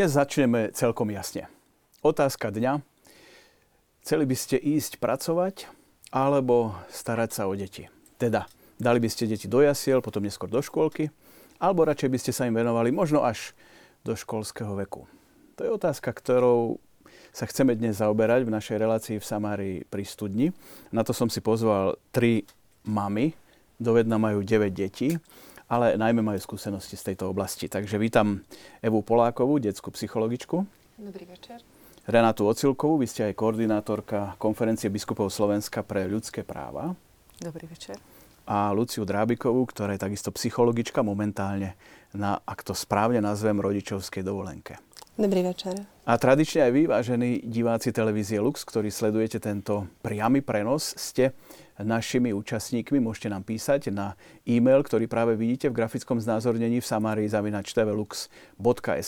Dnes začneme celkom jasne. Otázka dňa. Chceli by ste ísť pracovať alebo starať sa o deti? Teda, dali by ste deti do jasiel, potom neskôr do škôlky, alebo radšej by ste sa im venovali možno až do školského veku. To je otázka, ktorou sa chceme dnes zaoberať v našej relácii v Samárii pri studni. Na to som si pozval tri mamy, dovedna majú 9 detí ale najmä majú skúsenosti z tejto oblasti. Takže vítam Evu Polákovú, detskú psychologičku. Dobrý večer. Renátu Ocilkovú, vy ste aj koordinátorka konferencie biskupov Slovenska pre ľudské práva. Dobrý večer. A Luciu Drábikovú, ktorá je takisto psychologička momentálne na, ak to správne nazvem, rodičovskej dovolenke. Dobrý večer. A tradične aj vy, vážení diváci televízie Lux, ktorí sledujete tento priamy prenos, ste našimi účastníkmi. Môžete nám písať na e-mail, ktorý práve vidíte v grafickom znázornení v Samárii zavinač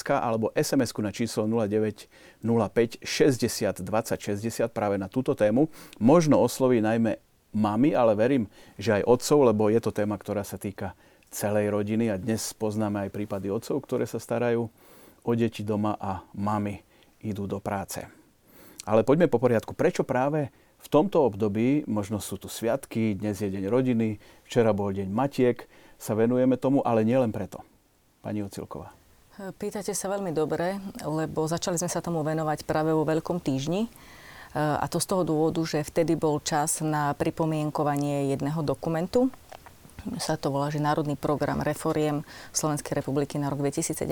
alebo sms na číslo 0905 60 20 60 práve na túto tému. Možno osloví najmä mami, ale verím, že aj otcov, lebo je to téma, ktorá sa týka celej rodiny a dnes poznáme aj prípady otcov, ktoré sa starajú o deti doma a mami idú do práce. Ale poďme po poriadku. Prečo práve v tomto období, možno sú tu sviatky, dnes je deň rodiny, včera bol deň matiek, sa venujeme tomu, ale nielen preto. Pani Ocilková. Pýtate sa veľmi dobre, lebo začali sme sa tomu venovať práve vo Veľkom týždni. A to z toho dôvodu, že vtedy bol čas na pripomienkovanie jedného dokumentu. Sa to volá, že Národný program reforiem Slovenskej republiky na rok 2017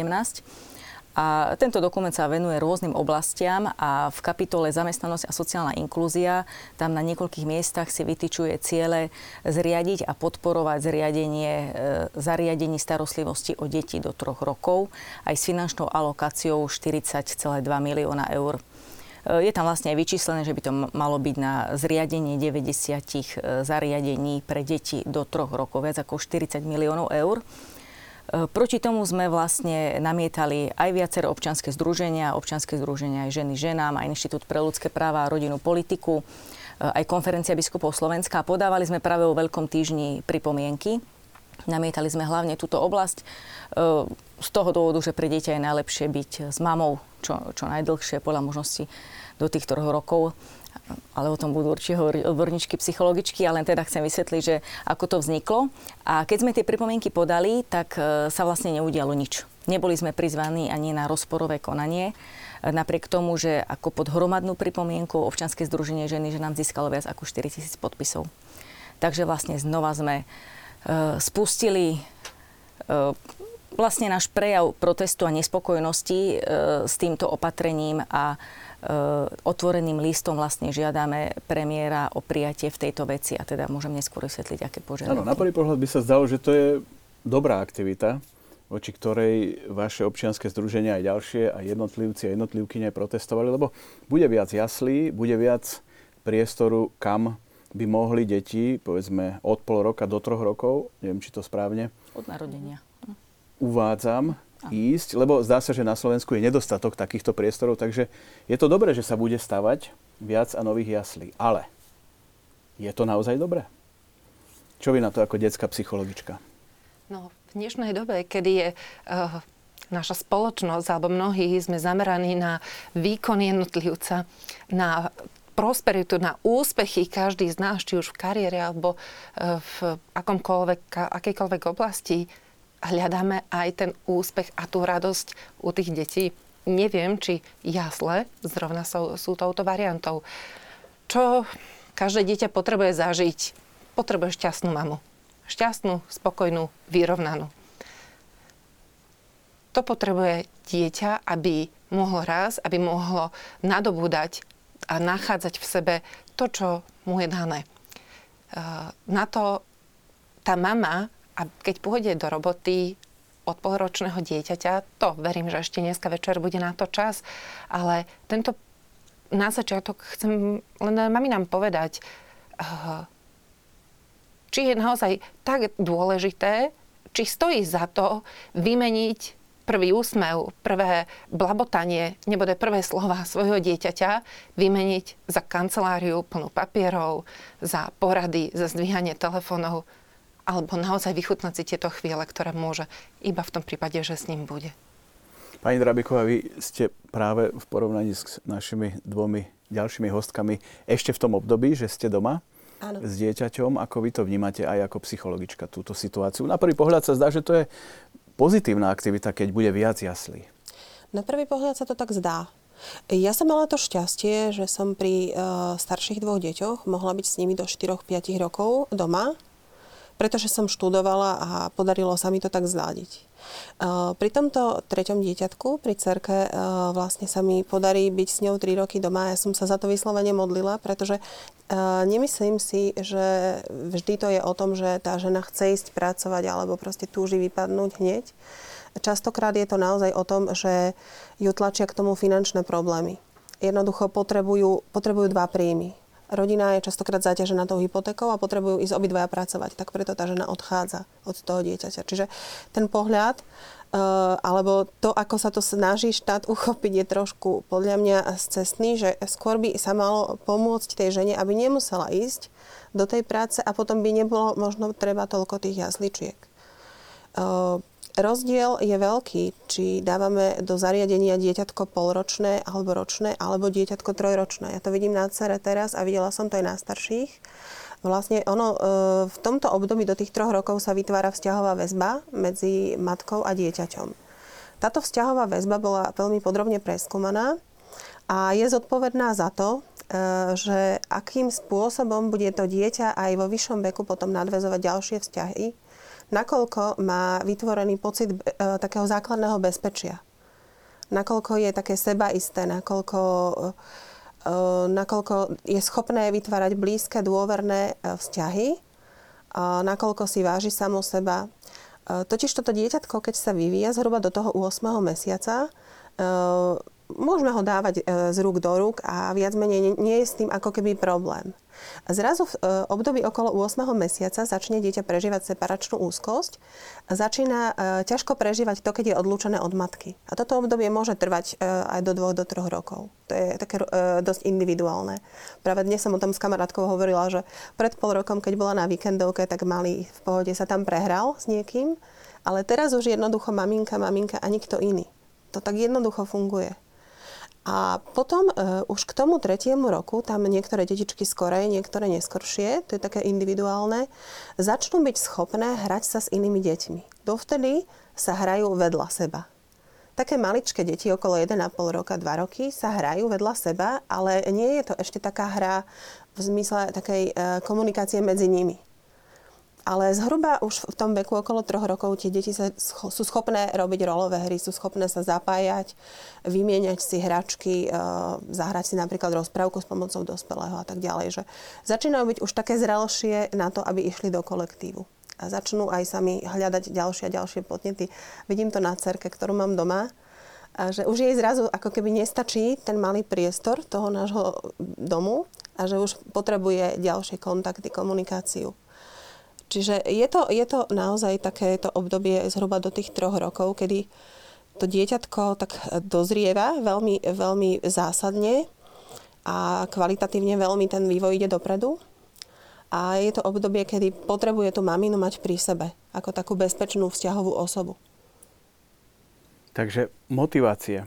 a tento dokument sa venuje rôznym oblastiam a v kapitole Zamestnanosť a sociálna inklúzia tam na niekoľkých miestach si vytyčuje ciele zriadiť a podporovať zriadenie e, zariadení starostlivosti o deti do troch rokov aj s finančnou alokáciou 40,2 milióna eur. E, je tam vlastne aj vyčíslené, že by to malo byť na zriadenie 90 e, zariadení pre deti do troch rokov, viac ako 40 miliónov eur. E, proti tomu sme vlastne namietali aj viaceré občianske združenia, občianske združenia aj ženy ženám, aj Inštitút pre ľudské práva a rodinnú politiku, e, aj konferencia biskupov Slovenska. Podávali sme práve o Veľkom týždni pripomienky. Namietali sme hlavne túto oblasť e, z toho dôvodu, že pre dieťa je najlepšie byť s mamou čo, čo najdlhšie podľa možnosti do tých troch rokov ale o tom budú určite hovoriť odborníčky, psychologičky, ale len teda chcem vysvetliť, že ako to vzniklo. A keď sme tie pripomienky podali, tak e, sa vlastne neudialo nič. Neboli sme prizvaní ani na rozporové konanie, e, napriek tomu, že ako pod hromadnú pripomienku občanské združenie ženy, že nám získalo viac ako 4 tisíc podpisov. Takže vlastne znova sme e, spustili vlastne náš prejav protestu a nespokojnosti s týmto opatrením a otvoreným listom vlastne žiadame premiéra o prijatie v tejto veci a teda môžem neskôr vysvetliť, aké požiadavky. Áno, na prvý pohľad by sa zdalo, že to je dobrá aktivita, voči ktorej vaše občianske združenia aj ďalšie a jednotlivci a jednotlivky protestovali, lebo bude viac jaslí, bude viac priestoru, kam by mohli deti, povedzme od pol roka do troch rokov, neviem, či to správne. Od narodenia. Uvádzam, ísť, lebo zdá sa, že na Slovensku je nedostatok takýchto priestorov, takže je to dobré, že sa bude stavať viac a nových jaslí. Ale je to naozaj dobré? Čo vy na to ako detská psychologička? No, v dnešnej dobe, kedy je uh, naša spoločnosť, alebo mnohí sme zameraní na výkon jednotlivca, na prosperitu, na úspechy každý z nás, či už v kariére alebo uh, v akomkoľvek, akejkoľvek oblasti, hľadáme aj ten úspech a tú radosť u tých detí. Neviem, či jasle zrovna sú, sú touto variantou. Čo každé dieťa potrebuje zažiť? Potrebuje šťastnú mamu. Šťastnú, spokojnú, vyrovnanú. To potrebuje dieťa, aby mohlo raz, aby mohlo nadobúdať a nachádzať v sebe to, čo mu je dané. Na to tá mama a keď pôjde do roboty od polročného dieťaťa, to verím, že ešte dneska večer bude na to čas, ale tento na začiatok chcem len mami nám povedať, uh, či je naozaj tak dôležité, či stojí za to vymeniť prvý úsmev, prvé blabotanie, nebude prvé slova svojho dieťaťa vymeniť za kanceláriu plnú papierov, za porady, za zdvíhanie telefónov alebo naozaj vychutnať si tieto chvíle, ktoré môže iba v tom prípade, že s ním bude. Pani Drabiková, vy ste práve v porovnaní s našimi dvomi ďalšími hostkami ešte v tom období, že ste doma Áno. s dieťaťom. Ako vy to vnímate aj ako psychologička túto situáciu? Na prvý pohľad sa zdá, že to je pozitívna aktivita, keď bude viac jaslí. Na prvý pohľad sa to tak zdá. Ja som mala to šťastie, že som pri uh, starších dvoch deťoch mohla byť s nimi do 4-5 rokov doma, pretože som študovala a podarilo sa mi to tak zladiť. Uh, pri tomto treťom dieťatku, pri cerke, uh, vlastne sa mi podarí byť s ňou 3 roky doma. Ja som sa za to vyslovene modlila, pretože uh, nemyslím si, že vždy to je o tom, že tá žena chce ísť pracovať alebo proste túži vypadnúť hneď. Častokrát je to naozaj o tom, že ju tlačia k tomu finančné problémy. Jednoducho potrebujú, potrebujú dva príjmy. Rodina je častokrát zaťažená tou hypotékou a potrebujú ísť obidvaja pracovať, tak preto tá žena odchádza od toho dieťaťa. Čiže ten pohľad, uh, alebo to, ako sa to snaží štát uchopiť, je trošku podľa mňa cestný, že skôr by sa malo pomôcť tej žene, aby nemusela ísť do tej práce a potom by nebolo možno treba toľko tých jasličiek. Uh, Rozdiel je veľký, či dávame do zariadenia dieťatko polročné alebo ročné, alebo dieťatko trojročné. Ja to vidím na cere teraz a videla som to aj na starších. Vlastne ono e, v tomto období do tých troch rokov sa vytvára vzťahová väzba medzi matkou a dieťaťom. Táto vzťahová väzba bola veľmi podrobne preskúmaná a je zodpovedná za to, e, že akým spôsobom bude to dieťa aj vo vyššom veku potom nadvezovať ďalšie vzťahy nakoľko má vytvorený pocit e, takého základného bezpečia. Nakoľko je také sebaisté, nakoľko, e, e nakoľko je schopné vytvárať blízke, dôverné vzťahy, nakoľko si váži samo seba. Totiž toto dieťatko, keď sa vyvíja zhruba do toho 8. mesiaca, môžeme ho dávať z rúk do rúk a viac menej nie je s tým ako keby problém. Zrazu v e, období okolo 8. mesiaca začne dieťa prežívať separačnú úzkosť začína e, ťažko prežívať to, keď je odlúčené od matky. A toto obdobie môže trvať e, aj do dvoch, do troch rokov. To je také dosť individuálne. Práve dnes som o tom s kamarátkou hovorila, že pred pol rokom, keď bola na víkendovke, tak mali v pohode sa tam prehral s niekým, ale teraz už jednoducho maminka, maminka a nikto iný. To tak jednoducho funguje. A potom e, už k tomu tretiemu roku, tam niektoré detičky skorej, niektoré neskoršie, to je také individuálne, začnú byť schopné hrať sa s inými deťmi. Dovtedy sa hrajú vedľa seba. Také maličké deti, okolo 1,5 roka, 2 roky, sa hrajú vedľa seba, ale nie je to ešte taká hra v zmysle takej e, komunikácie medzi nimi. Ale zhruba už v tom veku okolo troch rokov tie deti sa, sú schopné robiť rolové hry, sú schopné sa zapájať, vymieňať si hračky, e, zahrať si napríklad rozprávku s pomocou dospelého a tak ďalej. Že začínajú byť už také zrelšie na to, aby išli do kolektívu. A začnú aj sami hľadať ďalšie a ďalšie podnety. Vidím to na cerke, ktorú mám doma, a že už jej zrazu ako keby nestačí ten malý priestor toho nášho domu a že už potrebuje ďalšie kontakty, komunikáciu. Čiže je to, je to naozaj takéto obdobie zhruba do tých troch rokov, kedy to dieťatko tak dozrieva veľmi, veľmi zásadne a kvalitatívne veľmi ten vývoj ide dopredu. A je to obdobie, kedy potrebuje tú maminu mať pri sebe, ako takú bezpečnú vzťahovú osobu. Takže motivácie.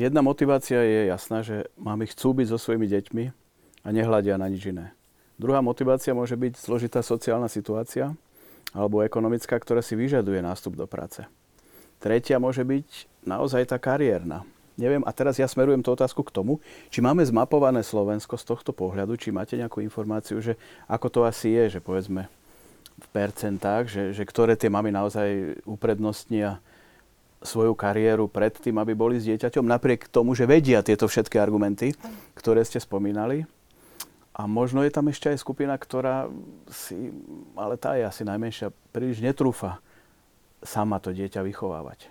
Jedna motivácia je jasná, že máme chcú byť so svojimi deťmi a nehľadia na nič iné. Druhá motivácia môže byť zložitá sociálna situácia alebo ekonomická, ktorá si vyžaduje nástup do práce. Tretia môže byť naozaj tá kariérna. Neviem, a teraz ja smerujem tú otázku k tomu, či máme zmapované Slovensko z tohto pohľadu, či máte nejakú informáciu, že ako to asi je, že povedzme v percentách, že, že ktoré tie mamy naozaj uprednostnia svoju kariéru pred tým, aby boli s dieťaťom, napriek tomu, že vedia tieto všetky argumenty, ktoré ste spomínali. A možno je tam ešte aj skupina, ktorá si, ale tá je asi najmenšia, príliš netrúfa sama to dieťa vychovávať.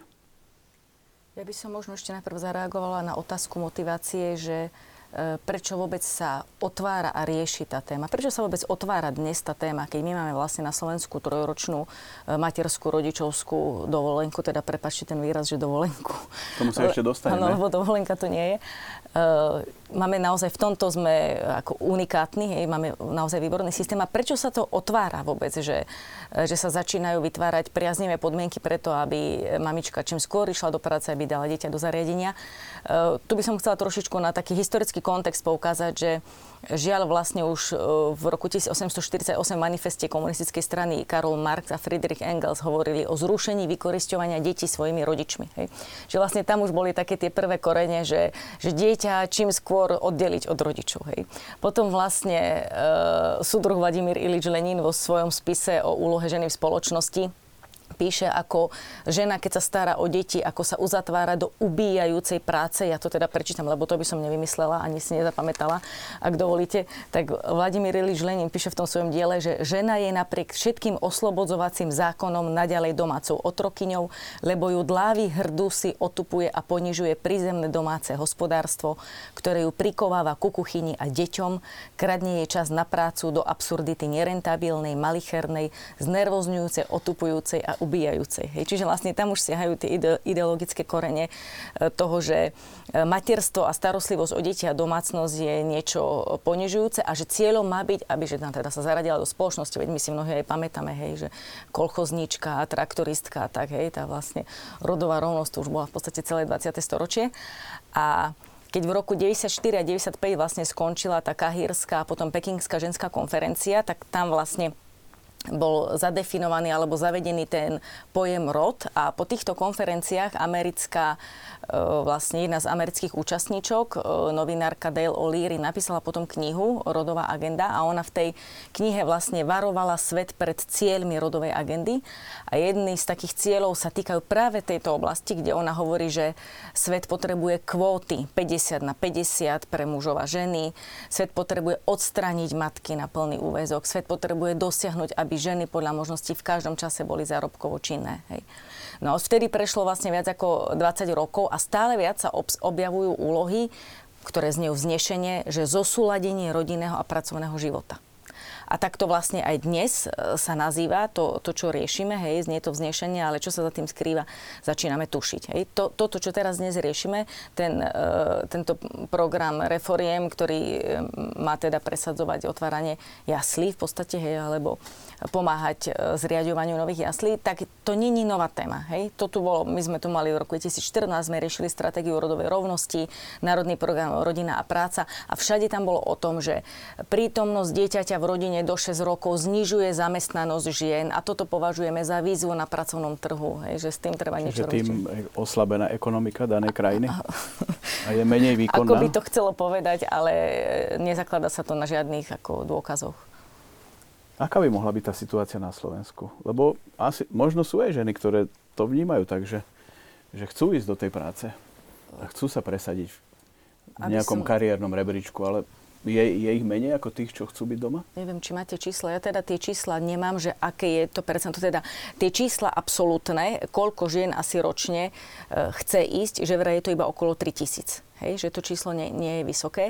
Ja by som možno ešte najprv zareagovala na otázku motivácie, že prečo vôbec sa otvára a rieši tá téma. Prečo sa vôbec otvára dnes tá téma, keď my máme vlastne na Slovensku trojročnú e, materskú, rodičovskú dovolenku, teda prepačte ten výraz, že dovolenku. Tomu sa ešte dostaneme. Áno, lebo dovolenka to nie je. Uh, máme naozaj, v tomto sme ako unikátni, hej, máme naozaj výborný systém. A prečo sa to otvára vôbec, že, že sa začínajú vytvárať priaznivé podmienky preto, aby mamička čím skôr išla do práce, aby dala dieťa do zariadenia. Tu by som chcela trošičku na taký historický kontext poukázať, že Žiaľ, vlastne už e, v roku 1848 v manifeste komunistickej strany Karol Marx a Friedrich Engels hovorili o zrušení vykoristovania detí svojimi rodičmi. Hej. Že vlastne tam už boli také tie prvé korene, že, že dieťa čím skôr oddeliť od rodičov. Hej. Potom vlastne e, súdruh Vladimír Ilič Lenin vo svojom spise o úlohe ženy v spoločnosti píše ako žena, keď sa stará o deti, ako sa uzatvára do ubíjajúcej práce. Ja to teda prečítam, lebo to by som nevymyslela, ani si nezapamätala, ak dovolíte. Tak Vladimír Ilič Lenin píše v tom svojom diele, že žena je napriek všetkým oslobodzovacím zákonom naďalej domácou otrokyňou, lebo ju dlávy si otupuje a ponižuje prízemné domáce hospodárstvo, ktoré ju prikováva ku kuchyni a deťom, kradne jej čas na prácu do absurdity nerentabilnej, malichernej, znervozňujúcej, otupujúcej a ubíjajúcej. Hej. Čiže vlastne tam už siahajú tie ideologické korene e, toho, že e, materstvo a starostlivosť o deti a domácnosť je niečo ponižujúce a že cieľom má byť, aby žena teda sa zaradila do spoločnosti, veď my si mnohí aj pamätáme, hej, že kolchozníčka, traktoristka, tak hej, tá vlastne rodová rovnosť už bola v podstate celé 20. storočie. A keď v roku 94 a 95 vlastne skončila tá kahírska a potom pekingská ženská konferencia, tak tam vlastne bol zadefinovaný alebo zavedený ten pojem rod a po týchto konferenciách americká E, vlastne jedna z amerických účastníčok, e, novinárka Dale O'Leary, napísala potom knihu Rodová agenda a ona v tej knihe vlastne varovala svet pred cieľmi rodovej agendy. A jedný z takých cieľov sa týkajú práve tejto oblasti, kde ona hovorí, že svet potrebuje kvóty 50 na 50 pre mužov a ženy, svet potrebuje odstrániť matky na plný úväzok, svet potrebuje dosiahnuť, aby ženy podľa možností v každom čase boli zárobkovo činné. Hej. No vtedy prešlo vlastne viac ako 20 rokov a stále viac sa objavujú úlohy, ktoré znejú vznešenie, že zosúladenie rodinného a pracovného života. A tak to vlastne aj dnes e, sa nazýva to, to čo riešime, hej, znie to vznešenie, ale čo sa za tým skrýva, začíname tušiť. Hej. To, toto, čo teraz dnes riešime, ten, e, tento program Reforiem, ktorý e, má teda presadzovať otváranie jaslí v podstate, hej, alebo pomáhať zriadovaniu nových jaslí, tak to není nová téma. Hej. To tu bolo, my sme tu mali v roku 2014, sme riešili stratégiu rodovej rovnosti, Národný program Rodina a práca a všade tam bolo o tom, že prítomnosť dieťaťa v rodine do 6 rokov znižuje zamestnanosť žien a toto považujeme za výzvu na pracovnom trhu, hej, že s tým treba niečo robiť. tým oslabená ekonomika danej krajiny a je menej výkonná? Ako by to chcelo povedať, ale nezaklada sa to na žiadnych ako dôkazoch. Aká by mohla byť tá situácia na Slovensku? Lebo asi, možno sú aj ženy, ktoré to vnímajú tak, že, že chcú ísť do tej práce a chcú sa presadiť v nejakom som... kariérnom rebríčku, ale je, je ich menej ako tých, čo chcú byť doma? Neviem, či máte čísla. Ja teda tie čísla nemám, že aké je to percento. Teda tie čísla absolútne, koľko žien asi ročne e, chce ísť, že vraj je to iba okolo 3000. Hej, že to číslo nie, nie je vysoké.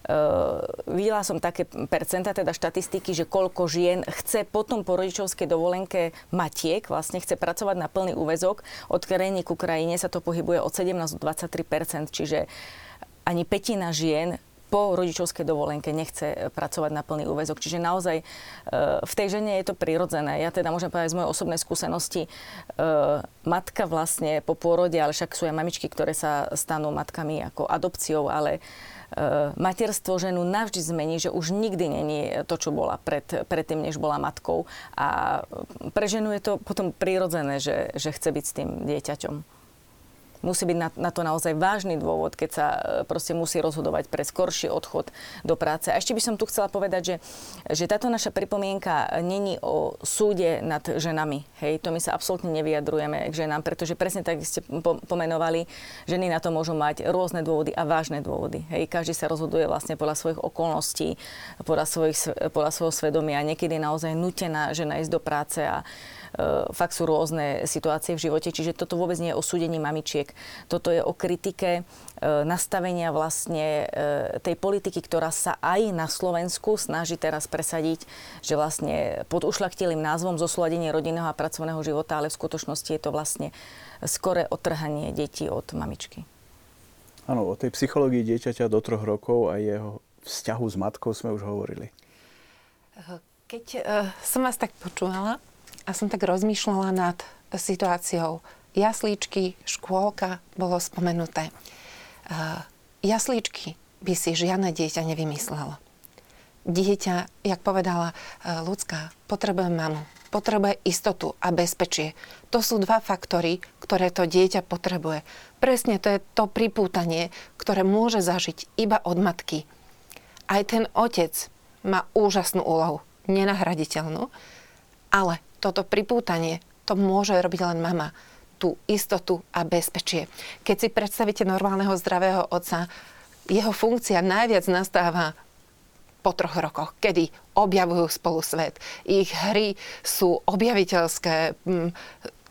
Uh, videla som také percenta, teda štatistiky, že koľko žien chce potom po rodičovskej dovolenke matiek, vlastne chce pracovať na plný úvezok. Od krajiny ku krajine sa to pohybuje od 17 do 23 čiže ani petina žien po rodičovskej dovolenke nechce e, pracovať na plný úvezok. Čiže naozaj e, v tej žene je to prirodzené. Ja teda môžem povedať z mojej osobnej skúsenosti, e, matka vlastne po pôrode, ale však sú aj mamičky, ktoré sa stanú matkami ako adopciou, ale materstvo ženu navždy zmení, že už nikdy není to, čo bola pred, predtým, než bola matkou. A pre ženu je to potom prirodzené, že, že chce byť s tým dieťaťom musí byť na, na to naozaj vážny dôvod, keď sa e, proste musí rozhodovať pre skorší odchod do práce. A ešte by som tu chcela povedať, že, že táto naša pripomienka není o súde nad ženami. Hej, to my sa absolútne nevyjadrujeme k ženám, pretože presne tak ste pomenovali, ženy na to môžu mať rôzne dôvody a vážne dôvody. Hej, každý sa rozhoduje vlastne podľa svojich okolností, podľa, svojich, podľa svojho svedomia. Niekedy naozaj nutená žena ísť do práce a fakt sú rôzne situácie v živote, čiže toto vôbec nie je o súdení mamičiek. Toto je o kritike nastavenia vlastne tej politiky, ktorá sa aj na Slovensku snaží teraz presadiť, že vlastne pod ušlachtilým názvom zosúladenie rodinného a pracovného života, ale v skutočnosti je to vlastne skore otrhanie detí od mamičky. Áno, o tej psychológii dieťaťa do troch rokov a jeho vzťahu s matkou sme už hovorili. Keď uh, som vás tak počúvala a som tak rozmýšľala nad situáciou jaslíčky, škôlka, bolo spomenuté. Uh, jaslíčky by si žiadne dieťa nevymyslelo. Dieťa, jak povedala uh, ľudská, potrebuje mamu, potrebuje istotu a bezpečie. To sú dva faktory, ktoré to dieťa potrebuje. Presne to je to pripútanie, ktoré môže zažiť iba od matky. Aj ten otec má úžasnú úlohu, nenahraditeľnú, ale toto pripútanie to môže robiť len mama. Tú istotu a bezpečie. Keď si predstavíte normálneho zdravého otca, jeho funkcia najviac nastáva po troch rokoch, kedy objavujú spolu svet. Ich hry sú objaviteľské,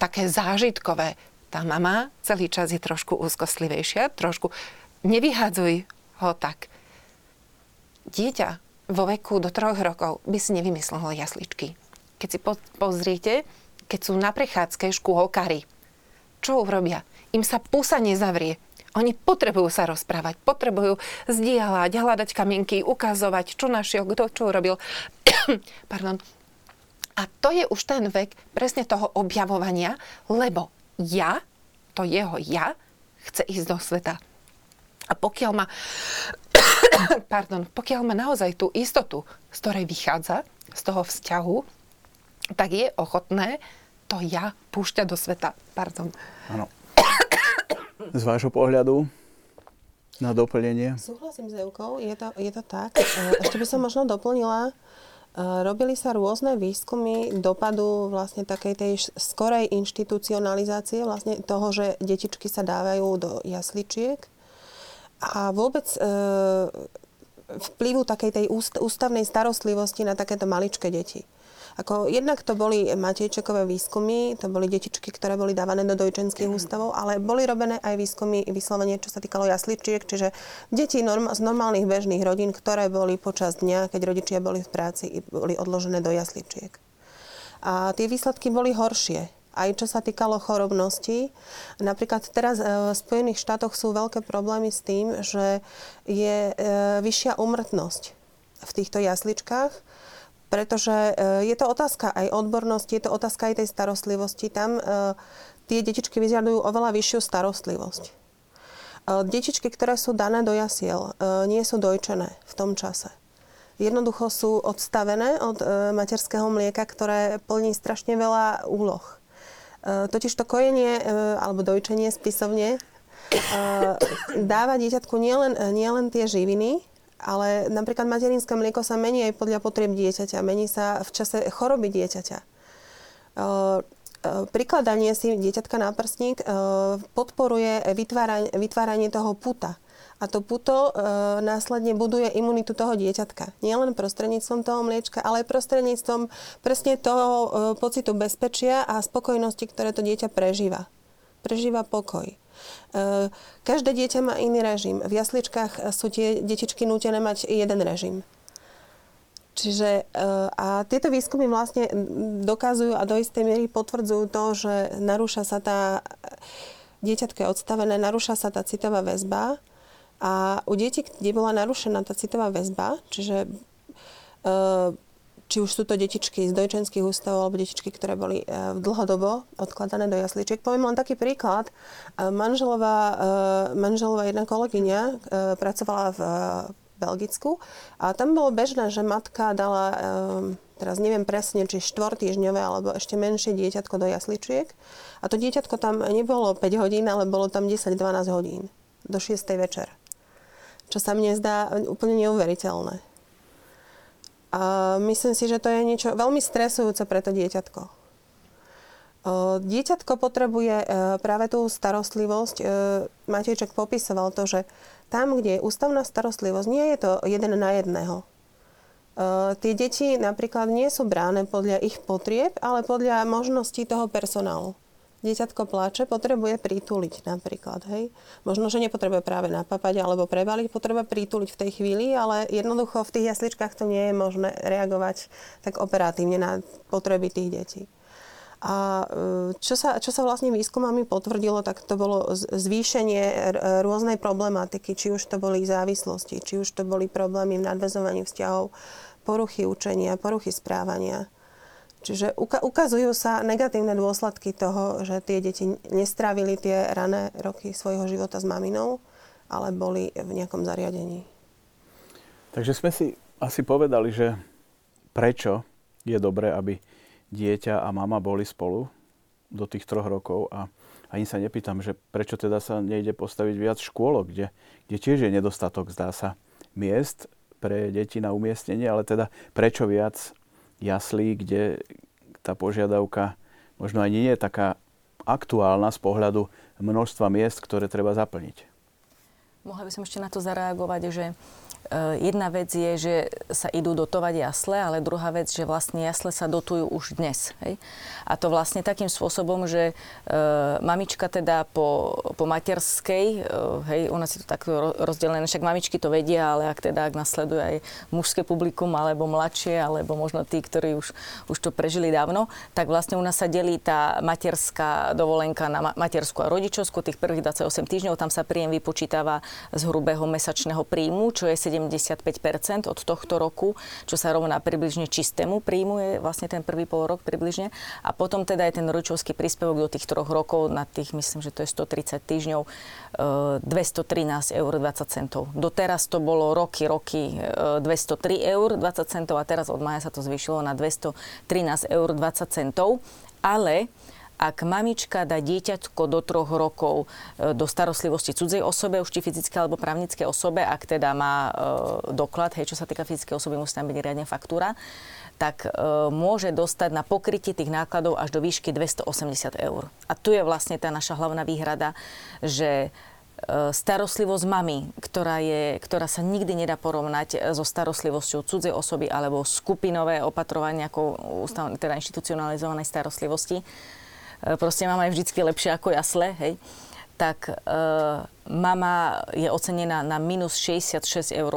také zážitkové tá mama celý čas je trošku úzkostlivejšia, trošku nevyhádzuj ho tak. Dieťa vo veku do troch rokov by si nevymyslelo jasličky. Keď si pozriete, keď sú na prechádzke škôlkari, čo urobia? Im sa pusa nezavrie. Oni potrebujú sa rozprávať, potrebujú zdieľať, hľadať kamienky, ukazovať, čo našiel, kto čo urobil. Pardon. A to je už ten vek presne toho objavovania, lebo ja, to jeho ja, chce ísť do sveta. A pokiaľ má, pardon, pokiaľ má naozaj tú istotu, z ktorej vychádza, z toho vzťahu, tak je ochotné to ja púšťať do sveta. Pardon. Áno. Z vášho pohľadu na doplnenie? Súhlasím s Evkou, je to, je to tak. Ešte by som možno doplnila, Robili sa rôzne výskumy dopadu vlastne takej tej skorej inštitucionalizácie vlastne toho, že detičky sa dávajú do jasličiek a vôbec e, vplyvu takej tej ústavnej starostlivosti na takéto maličké deti. Ako, jednak to boli Matejčekové výskumy, to boli detičky, ktoré boli dávané do dojčenských ústavov, ale boli robené aj výskumy vyslovene, čo sa týkalo jasličiek, čiže deti norm- z normálnych bežných rodín, ktoré boli počas dňa, keď rodičia boli v práci, boli odložené do jasličiek. A tie výsledky boli horšie aj čo sa týkalo chorobnosti. Napríklad teraz e, v Spojených štátoch sú veľké problémy s tým, že je e, vyššia umrtnosť v týchto jasličkách pretože e, je to otázka aj odbornosti, je to otázka aj tej starostlivosti. Tam e, tie detičky vyžadujú oveľa vyššiu starostlivosť. E, detičky, ktoré sú dané do jasiel, nie sú dojčené v tom čase. Jednoducho sú odstavené od materského mlieka, ktoré plní strašne veľa úloh. Totiž to kojenie alebo dojčenie spisovne dáva dieťatku nielen, nielen tie živiny, ale napríklad materinské mlieko sa mení aj podľa potrieb dieťaťa. Mení sa v čase choroby dieťaťa. Prikladanie si dieťatka na prstník podporuje vytváranie, vytváranie toho puta. A to puto e, následne buduje imunitu toho dieťatka. Nie len prostredníctvom toho mliečka, ale aj prostredníctvom presne toho e, pocitu bezpečia a spokojnosti, ktoré to dieťa prežíva. Prežíva pokoj. Eh, každé dieťa má iný režim. V jasličkách sú tie detičky nútené mať jeden režim. Čiže eh, a tieto výskumy vlastne dokazujú a do istej miery potvrdzujú to, že narúša sa tá, dieťatko je odstavené, narúša sa tá citová väzba a u detí, kde bola narušená tá citová väzba, čiže uh, či už sú to detičky z dojčenských ústavov alebo detičky, ktoré boli e, dlhodobo odkladané do jasličiek. Poviem len taký príklad. E, manželová, e, manželová jedna kolegyňa pracovala v Belgicku a tam bolo bežné, že matka dala, teraz neviem presne, či štvortýžňové alebo ešte menšie dieťatko do jasličiek. A to dieťatko tam nebolo 5 hodín, ale bolo tam 10-12 hodín do 6. večer. Čo sa mne zdá úplne neuveriteľné. A myslím si, že to je niečo veľmi stresujúce pre to dieťatko. Dieťatko potrebuje e, práve tú starostlivosť. E, Matejček popisoval to, že tam, kde je ústavná starostlivosť, nie je to jeden na jedného. tie deti napríklad nie sú bráne podľa ich potrieb, ale podľa možností toho personálu dieťatko plače, potrebuje prituliť napríklad. Hej. Možno, že nepotrebuje práve napapať alebo prebaliť, potrebuje prituliť v tej chvíli, ale jednoducho v tých jasličkách to nie je možné reagovať tak operatívne na potreby tých detí. A e, čo sa, čo sa vlastne výskumami potvrdilo, tak to bolo zvýšenie rôznej problematiky, či už to boli závislosti, či už to boli problémy v nadvezovaní vzťahov, poruchy učenia, poruchy správania Čiže ukazujú sa negatívne dôsledky toho, že tie deti nestrávili tie rané roky svojho života s maminou, ale boli v nejakom zariadení. Takže sme si asi povedali, že prečo je dobré, aby dieťa a mama boli spolu do tých troch rokov a ani sa nepýtam, že prečo teda sa nejde postaviť viac škôlok, kde, kde tiež je nedostatok, zdá sa, miest pre deti na umiestnenie, ale teda prečo viac jaslí, kde tá požiadavka možno ani nie je taká aktuálna z pohľadu množstva miest, ktoré treba zaplniť. Mohla by som ešte na to zareagovať, že jedna vec je, že sa idú dotovať jasle, ale druhá vec, že vlastne jasle sa dotujú už dnes. Hej? A to vlastne takým spôsobom, že e, mamička teda po, po materskej, e, hej, nás je to tak rozdelené, však mamičky to vedia, ale ak teda, ak nasleduje aj mužské publikum, alebo mladšie, alebo možno tí, ktorí už, už to prežili dávno, tak vlastne u nás sa delí tá materská dovolenka na materskú a rodičovskú, tých prvých 28 týždňov, tam sa príjem vypočítava z hrubého mesačného príjmu, čo je 75 od tohto roku, čo sa rovná približne čistému príjmu, je vlastne ten prvý pol rok približne. A potom teda je ten rodičovský príspevok do tých troch rokov, na tých myslím, že to je 130 týždňov, 213 eur 20 centov. Doteraz to bolo roky, roky 203 e, eur 20 centov a teraz od maja sa to zvýšilo na 213 eur 20 centov. Ale ak mamička dá dieťatko do troch rokov e, do starostlivosti cudzej osobe, už či fyzické alebo právnické osobe, ak teda má e, doklad, hej, čo sa týka fyzickej osoby, musí tam byť riadne faktúra, tak e, môže dostať na pokrytie tých nákladov až do výšky 280 eur. A tu je vlastne tá naša hlavná výhrada, že starostlivosť mami, ktorá, je, ktorá sa nikdy nedá porovnať so starostlivosťou cudzej osoby alebo skupinové opatrovanie ako teda inštitucionalizovanej starostlivosti, proste mama je vždycky lepšia ako jasle, hej, tak e, mama je ocenená na minus 66,80 eur.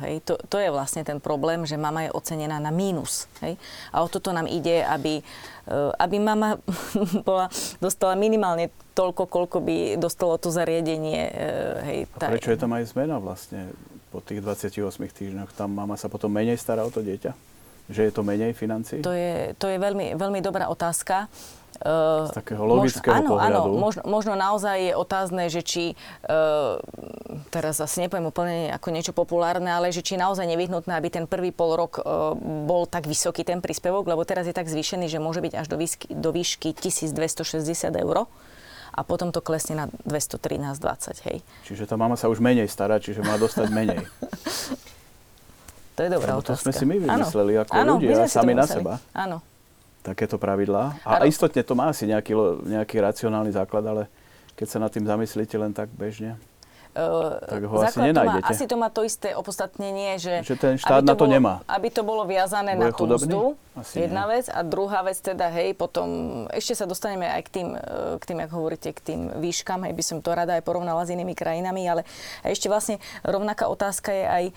Hej. To, to je vlastne ten problém, že mama je ocenená na mínus. Hej. A o toto nám ide, aby, e, aby mama bola, dostala minimálne toľko, koľko by dostalo to zariadenie. E, hej, tá... A prečo je tam aj zmena vlastne po tých 28 týždňoch? Tam mama sa potom menej stará o to dieťa? Že je to menej financí? To je, to je veľmi, veľmi dobrá otázka. Z takého logického možno, pohľadu. Áno, možno, možno naozaj je otázne, že či, uh, teraz asi nepoviem úplne ako niečo populárne, ale že či naozaj nevyhnutné, aby ten prvý pol rok uh, bol tak vysoký ten príspevok, lebo teraz je tak zvýšený, že môže byť až do výšky, do výšky 1260 eur a potom to klesne na 213,20, hej. Čiže tá mama sa už menej stará, čiže má dostať menej. to je dobrá Lebo otázka. to sme si my vymysleli ano. ako ano, ľudia, sami na seba. Áno takéto pravidlá. A, a istotne to má asi nejaký, nejaký racionálny základ, ale keď sa nad tým zamyslíte len tak bežne, tak ho asi nenájdete. To má, asi to má to isté opodstatnenie, že, že ten štát na to, bolo, nemá. Aby to bolo viazané Bude na tú mzdu, asi jedna nie. vec. A druhá vec teda, hej, potom ešte sa dostaneme aj k tým, e, k tým, ako hovoríte, k tým výškam, hej, by som to rada aj porovnala s inými krajinami, ale ešte vlastne rovnaká otázka je aj, e,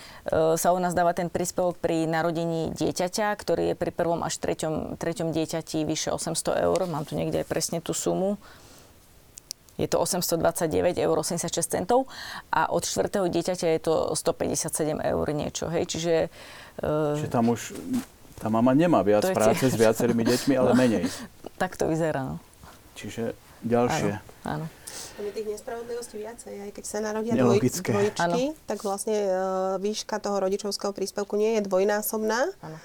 sa u nás dáva ten príspevok pri narodení dieťaťa, ktorý je pri prvom až treťom, treťom dieťati vyše 800 eur. Mám tu niekde aj presne tú sumu je to 829,86 eur centov a od štvrtého dieťaťa je to 157 eur niečo. Hej? Čiže, uh, Čiže tam už tá mama nemá viac práce s viacerými deťmi, ale no, menej. Tak to vyzerá. No. Čiže ďalšie. Áno. áno. Je tých nespravodlivostí viacej. Aj keď sa narodia dvoj, dvojčky, ano. tak vlastne uh, výška toho rodičovského príspevku nie je dvojnásobná. Ano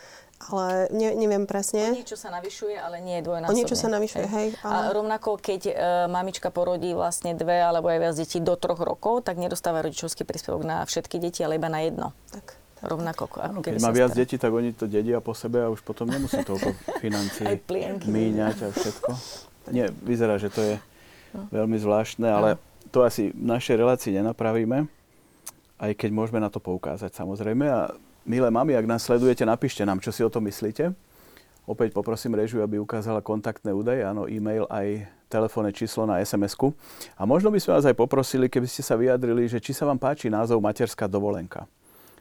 ale ne, neviem presne. O niečo sa navyšuje, ale nie je dvojnásobne. O niečo sa navyšuje, hej. hej ale... A rovnako, keď e, mamička porodí vlastne dve alebo aj viac detí do troch rokov, tak nedostáva rodičovský príspevok na všetky deti, ale iba na jedno. Tak. Rovnako, ako keby Keď má viac detí, tak oni to dedia po sebe a už potom nemusí toľko financií míňať a všetko. Nie, vyzerá, že to je no. veľmi zvláštne, ale to asi v našej relácii nenapravíme, aj keď môžeme na to poukázať samozrejme. A Milé mami, ak nás sledujete, napíšte nám, čo si o tom myslíte. Opäť poprosím režiu, aby ukázala kontaktné údaje, áno, e-mail aj telefónne číslo na SMS-ku. A možno by sme vás aj poprosili, keby ste sa vyjadrili, že či sa vám páči názov materská dovolenka.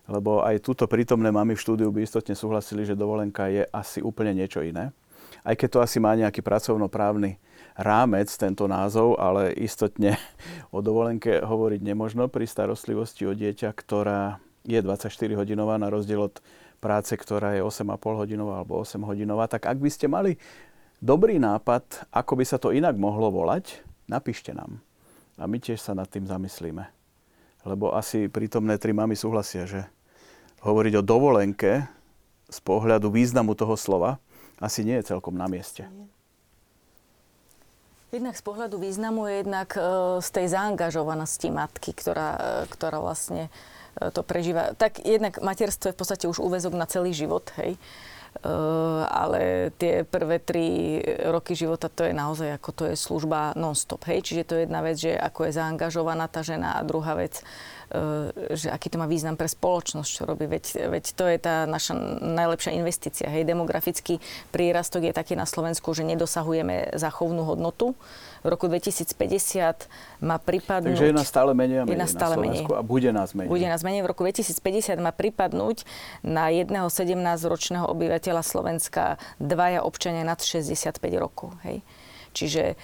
Lebo aj túto prítomné mamy v štúdiu by istotne súhlasili, že dovolenka je asi úplne niečo iné. Aj keď to asi má nejaký pracovnoprávny rámec, tento názov, ale istotne o dovolenke hovoriť nemožno pri starostlivosti o dieťa, ktorá je 24 hodinová na rozdiel od práce, ktorá je 8,5 hodinová alebo 8 hodinová, tak ak by ste mali dobrý nápad, ako by sa to inak mohlo volať, napíšte nám. A my tiež sa nad tým zamyslíme. Lebo asi prítomné tri mamy súhlasia, že hovoriť o dovolenke z pohľadu významu toho slova asi nie je celkom na mieste. Jednak z pohľadu významu je jednak e, z tej zaangažovanosti matky, ktorá, e, ktorá vlastne E, to prežíva. Tak jednak materstvo je v podstate už úvezok na celý život, hej. Uh, ale tie prvé tri roky života to je naozaj ako to je služba non-stop, hej. Čiže to je jedna vec, že ako je zaangažovaná tá žena a druhá vec, uh, že aký to má význam pre spoločnosť, čo robí. Veď, veď to je tá naša najlepšia investícia, hej. Demografický prírastok je taký na Slovensku, že nedosahujeme zachovnú hodnotu v roku 2050 má pripadnúť... Takže je nás stále menej a menej je nás stále na Slovensku menej. a bude nás menej. Bude nás menej. V roku 2050 má pripadnúť na jedného 17-ročného obyvateľa Slovenska dvaja občania nad 65 rokov. Hej. Čiže e,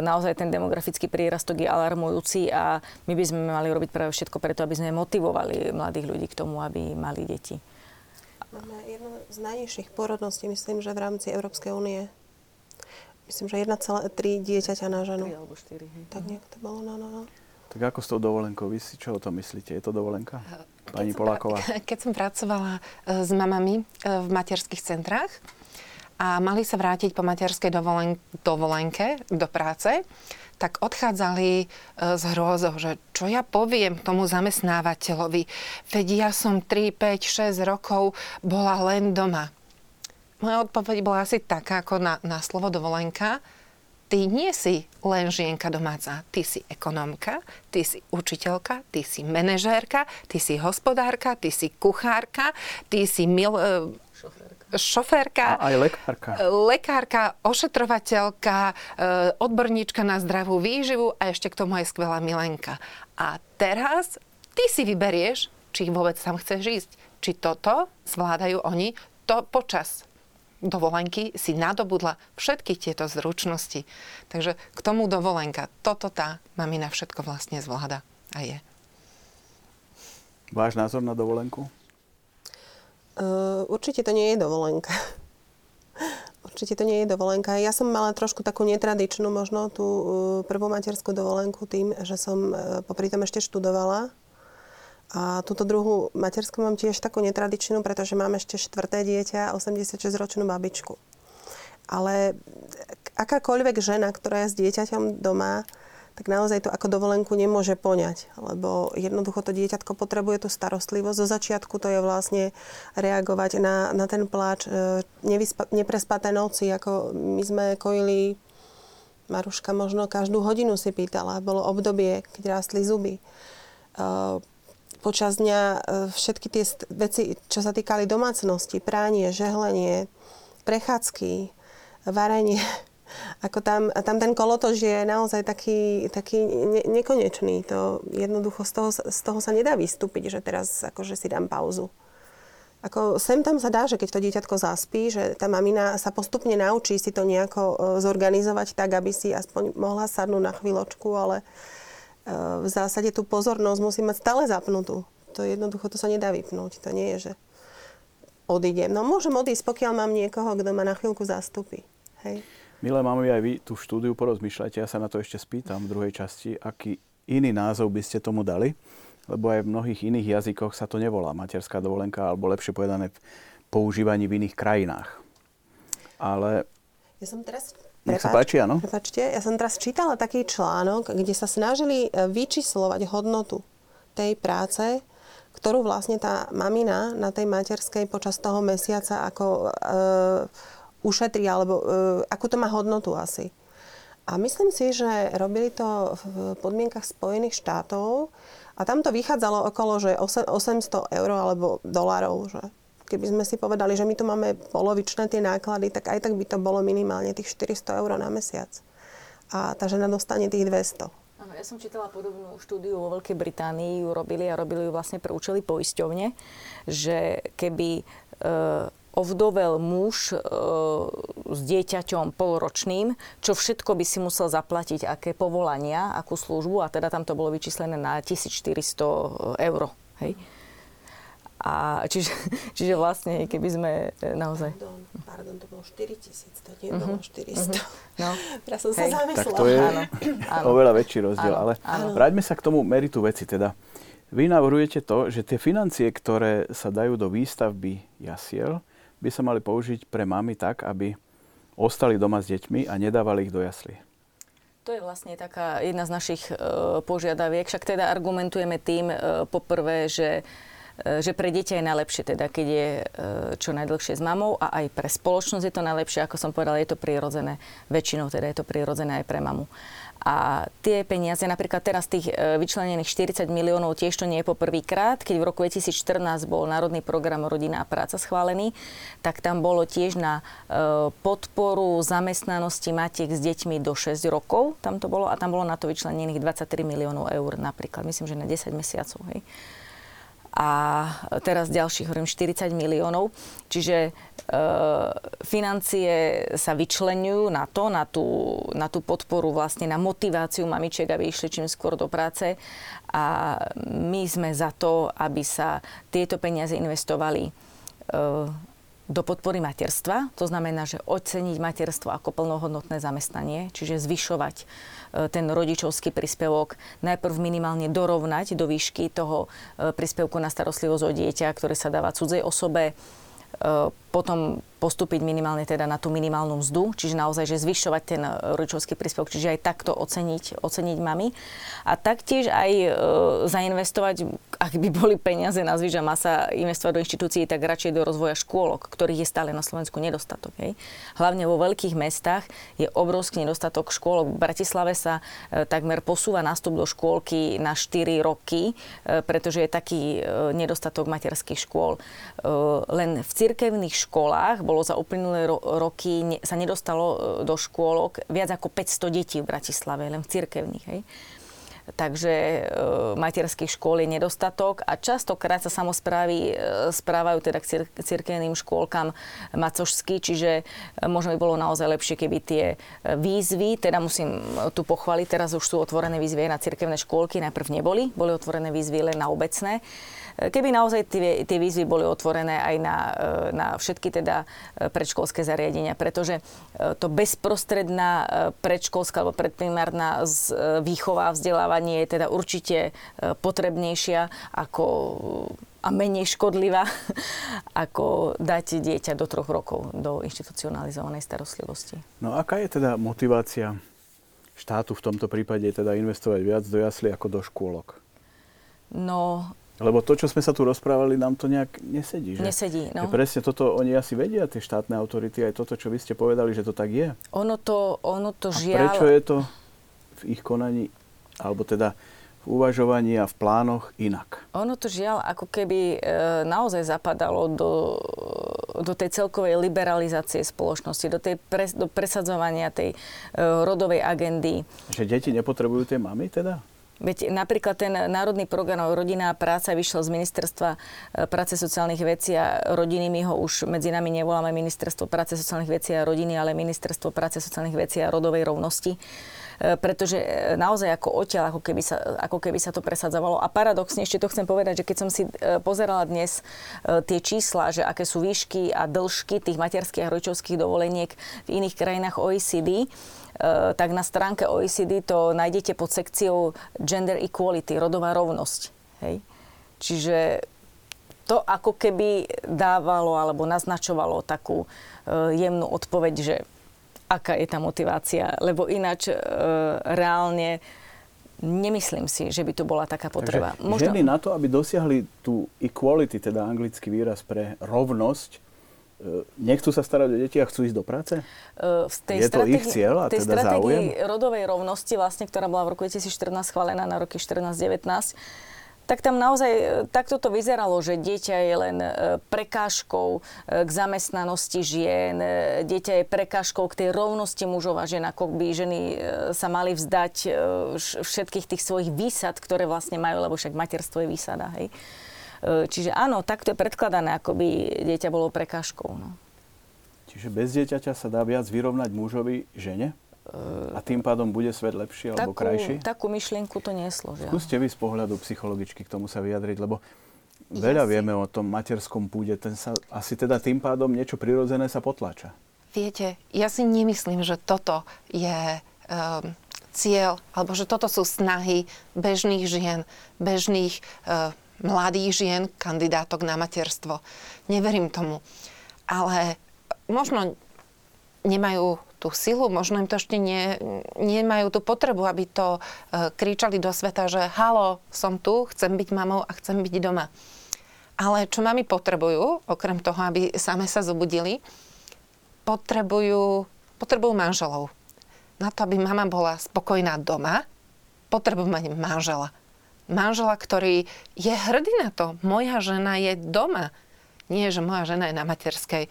naozaj ten demografický prírastok je alarmujúci a my by sme mali robiť práve všetko preto, aby sme motivovali mladých ľudí k tomu, aby mali deti. Máme jednu z najnižších porodností, myslím, že v rámci Európskej únie myslím, že 1,3 dieťaťa na ženu. 3 alebo 4. Hej. Tak nejak to bolo, no, no, no. Tak ako s tou dovolenkou? Vy si čo o tom myslíte? Je to dovolenka? Pani keď Poláková. Som, keď som pracovala e, s mamami e, v materských centrách a mali sa vrátiť po materskej dovolen- dovolenke do práce, tak odchádzali z hrôzou, že čo ja poviem tomu zamestnávateľovi, veď ja som 3, 5, 6 rokov bola len doma. Moja odpoveď bola asi taká ako na, na slovo dovolenka. Ty nie si len žienka domáca, ty si ekonomka, ty si učiteľka, ty si manažérka, ty si hospodárka, ty si kuchárka, ty si mil, e, šoférka. a aj lekárka. Lekárka, ošetrovateľka, e, odborníčka na zdravú výživu a ešte k tomu aj skvelá milenka. A teraz ty si vyberieš, či vôbec tam chceš ísť. Či toto zvládajú oni to počas dovolenky si nadobudla všetky tieto zručnosti. Takže k tomu dovolenka. Toto tá mamina všetko vlastne zvláda a je. Váš názor na dovolenku? Uh, určite to nie je dovolenka. určite to nie je dovolenka. Ja som mala trošku takú netradičnú možno tú uh, prvú materskú dovolenku tým, že som uh, popri tom ešte študovala a túto druhú materskú mám tiež takú netradičnú, pretože mám ešte štvrté dieťa, 86-ročnú babičku. Ale akákoľvek žena, ktorá je s dieťaťom doma, tak naozaj to ako dovolenku nemôže poňať, lebo jednoducho to dieťatko potrebuje tú starostlivosť. Zo začiatku to je vlastne reagovať na, na ten pláč, e, nevyspa, neprespaté noci, ako my sme kojili, Maruška možno každú hodinu si pýtala, bolo obdobie, keď rástli zuby. Počas dňa e, všetky tie veci, čo sa týkali domácnosti, pránie, žehlenie, prechádzky, varenie, ako tam, tam ten kolotoč je naozaj taký, taký ne, nekonečný. To jednoducho z toho, z toho sa nedá vystúpiť, že teraz akože si dám pauzu. Ako sem tam sa dá, že keď to dieťatko zaspí, že tá mamina sa postupne naučí si to nejako e, zorganizovať tak, aby si aspoň mohla sadnúť na chvíľočku, ale v zásade tú pozornosť musí mať stále zapnutú. To jednoducho, to sa nedá vypnúť. To nie je, že odídem. No môžem odísť, pokiaľ mám niekoho, kto ma na chvíľku zastupí. Hej. Milé máme aj vy tú štúdiu porozmýšľajte. Ja sa na to ešte spýtam v druhej časti, aký iný názov by ste tomu dali, lebo aj v mnohých iných jazykoch sa to nevolá materská dovolenka, alebo lepšie povedané používaní v iných krajinách. Ale... Ja som teraz nech sa páči, áno. Prepačte, ja som teraz čítala taký článok, kde sa snažili e, vyčíslovať hodnotu tej práce, ktorú vlastne tá mamina na tej materskej počas toho mesiaca ako e, ušetrí, alebo e, akú to má hodnotu asi. A myslím si, že robili to v podmienkach Spojených štátov A tam to vychádzalo okolo, že 800 eur alebo dolárov, že keby sme si povedali, že my tu máme polovičné tie náklady, tak aj tak by to bolo minimálne tých 400 eur na mesiac. A tá žena dostane tých 200. Áno, ja som čítala podobnú štúdiu vo Veľkej Británii, ju robili a robili ju vlastne pre účely poisťovne, že keby e, ovdovel muž e, s dieťaťom polročným, čo všetko by si musel zaplatiť, aké povolania, akú službu a teda tam to bolo vyčíslené na 1400 eur. Hej? A čiže, čiže vlastne, keby sme e, naozaj... Pardon, pardon to bolo 4 tisíc, to nie bolo 400. Uh-huh. No. Teraz som Hej. sa zamyslela. Tak to je áno, áno. oveľa väčší rozdiel. Áno, ale áno. vráťme sa k tomu meritu veci. Teda. Vy navrhujete to, že tie financie, ktoré sa dajú do výstavby jasiel, by sa mali použiť pre mamy tak, aby ostali doma s deťmi a nedávali ich do jaslí. To je vlastne taká jedna z našich e, požiadaviek. Však teda argumentujeme tým e, poprvé, že že pre dieťa je najlepšie, teda keď je e, čo najdlhšie s mamou a aj pre spoločnosť je to najlepšie, ako som povedala, je to prirodzené. Väčšinou teda je to prirodzené aj pre mamu. A tie peniaze, napríklad teraz tých e, vyčlenených 40 miliónov, tiež to nie je poprvýkrát. Keď v roku 2014 bol Národný program Rodina a práca schválený, tak tam bolo tiež na e, podporu zamestnanosti matiek s deťmi do 6 rokov. Tam to bolo a tam bolo na to vyčlenených 23 miliónov eur napríklad. Myslím, že na 10 mesiacov. Hej a teraz ďalších, hovorím, 40 miliónov. Čiže e, financie sa vyčlenujú na to, na tú, na tú podporu, vlastne na motiváciu mamičiek, aby išli čím skôr do práce. A my sme za to, aby sa tieto peniaze investovali e, do podpory materstva. To znamená, že oceniť materstvo ako plnohodnotné zamestnanie, čiže zvyšovať E, ten rodičovský príspevok najprv minimálne dorovnať do výšky toho e, príspevku na starostlivosť o dieťa, ktoré sa dáva cudzej osobe, e, potom postúpiť minimálne teda na tú minimálnu mzdu, čiže naozaj, že zvyšovať ten rodičovský príspevok, čiže aj takto oceniť, oceniť mami. A taktiež aj e, zainvestovať, ak by boli peniaze na zvyš a masa investovať do inštitúcií, tak radšej do rozvoja škôlok, ktorých je stále na Slovensku nedostatok. Hej. Hlavne vo veľkých mestách je obrovský nedostatok škôlok. V Bratislave sa e, takmer posúva nástup do škôlky na 4 roky, e, pretože je taký e, nedostatok materských škôl. E, len v cirkevných školách bolo za uplynulé ro- roky, sa nedostalo e, do škôlok viac ako 500 detí v Bratislave, len v cirkevných. Hej. Takže e, materských škôl je nedostatok a častokrát sa samozprávy e, správajú teda k cir- cirkevným škôlkam macožsky, čiže e, možno by bolo naozaj lepšie, keby tie e, výzvy, teda musím tu pochváliť, teraz už sú otvorené výzvy aj na cirkevné škôlky, najprv neboli, boli otvorené výzvy len na obecné. Keby naozaj tie, tie výzvy boli otvorené aj na, e, na všetky teda e, predškolské zariadenia, pretože e, to bezprostredná predškolská alebo predprimárna výchova, vzdelávanie je teda určite potrebnejšia ako a menej škodlivá, ako dať dieťa do troch rokov do inštitucionalizovanej starostlivosti. No aká je teda motivácia štátu v tomto prípade teda investovať viac do jasly ako do škôlok? No, lebo to, čo sme sa tu rozprávali, nám to nejak nesedí. Že? Nesedí, no. Že presne toto, oni asi vedia, tie štátne autority, aj toto, čo vy ste povedali, že to tak je. Ono to, ono to a žiaľ... prečo je to v ich konaní, alebo teda v uvažovaní a v plánoch inak? Ono to žiaľ ako keby e, naozaj zapadalo do, do tej celkovej liberalizácie spoločnosti, do, tej pres, do presadzovania tej e, rodovej agendy. Že deti nepotrebujú tie mamy teda? Veď napríklad ten Národný program Rodina a práca vyšiel z Ministerstva e, práce sociálnych vecí a rodiny. My ho už medzi nami nevoláme Ministerstvo práce sociálnych vecí a rodiny, ale Ministerstvo práce sociálnych vecí a rodovej rovnosti e, pretože e, naozaj ako odtiaľ, ako keby, sa, ako keby sa to presadzovalo. A paradoxne, ešte to chcem povedať, že keď som si pozerala dnes tie čísla, že aké sú výšky a dĺžky tých materských a rodičovských dovoleniek v iných krajinách OECD, tak na stránke OECD to nájdete pod sekciou Gender Equality, rodová rovnosť. Hej? Čiže to ako keby dávalo alebo naznačovalo takú eh, jemnú odpoveď, že aká je tá motivácia, lebo ináč e, reálne nemyslím si, že by tu bola taká potreba. Takže Možno... ženy na to, aby dosiahli tú equality, teda anglický výraz pre rovnosť, nechcú sa starať o deti a chcú ísť do práce? Uh, v tej je to ich cieľ a tej teda záujem? rodovej rovnosti, vlastne, ktorá bola v roku 2014 schválená na roky 14-19, tak tam naozaj e, takto to vyzeralo, že dieťa je len e, prekážkou e, k zamestnanosti žien, dieťa je prekážkou k tej rovnosti mužov a žien, ako by ženy sa mali vzdať všetkých tých svojich výsad, ktoré vlastne majú, lebo však materstvo je výsada, hej. Čiže áno, takto je predkladané, ako by dieťa bolo prekážkou. No. Čiže bez dieťaťa sa dá viac vyrovnať mužovi žene? A tým pádom bude svet lepší alebo takú, krajší? Takú myšlienku to nieslo. Že? Skúste vy z pohľadu psychologičky k tomu sa vyjadriť, lebo veľa ja vieme o tom materskom púde. Ten sa asi teda tým pádom niečo prirodzené sa potláča. Viete, ja si nemyslím, že toto je um, cieľ, alebo že toto sú snahy bežných žien, bežných uh, mladých žien, kandidátok na materstvo. Neverím tomu. Ale možno nemajú tú silu, možno im to ešte nie, nemajú tú potrebu, aby to e, kričali do sveta, že halo, som tu, chcem byť mamou a chcem byť doma. Ale čo mami potrebujú, okrem toho, aby same sa zobudili, potrebujú, potrebujú manželov. Na to, aby mama bola spokojná doma, potrebujú mať manžela. Manžela, ktorý je hrdý na to. Moja žena je doma. Nie, že moja žena je na materskej.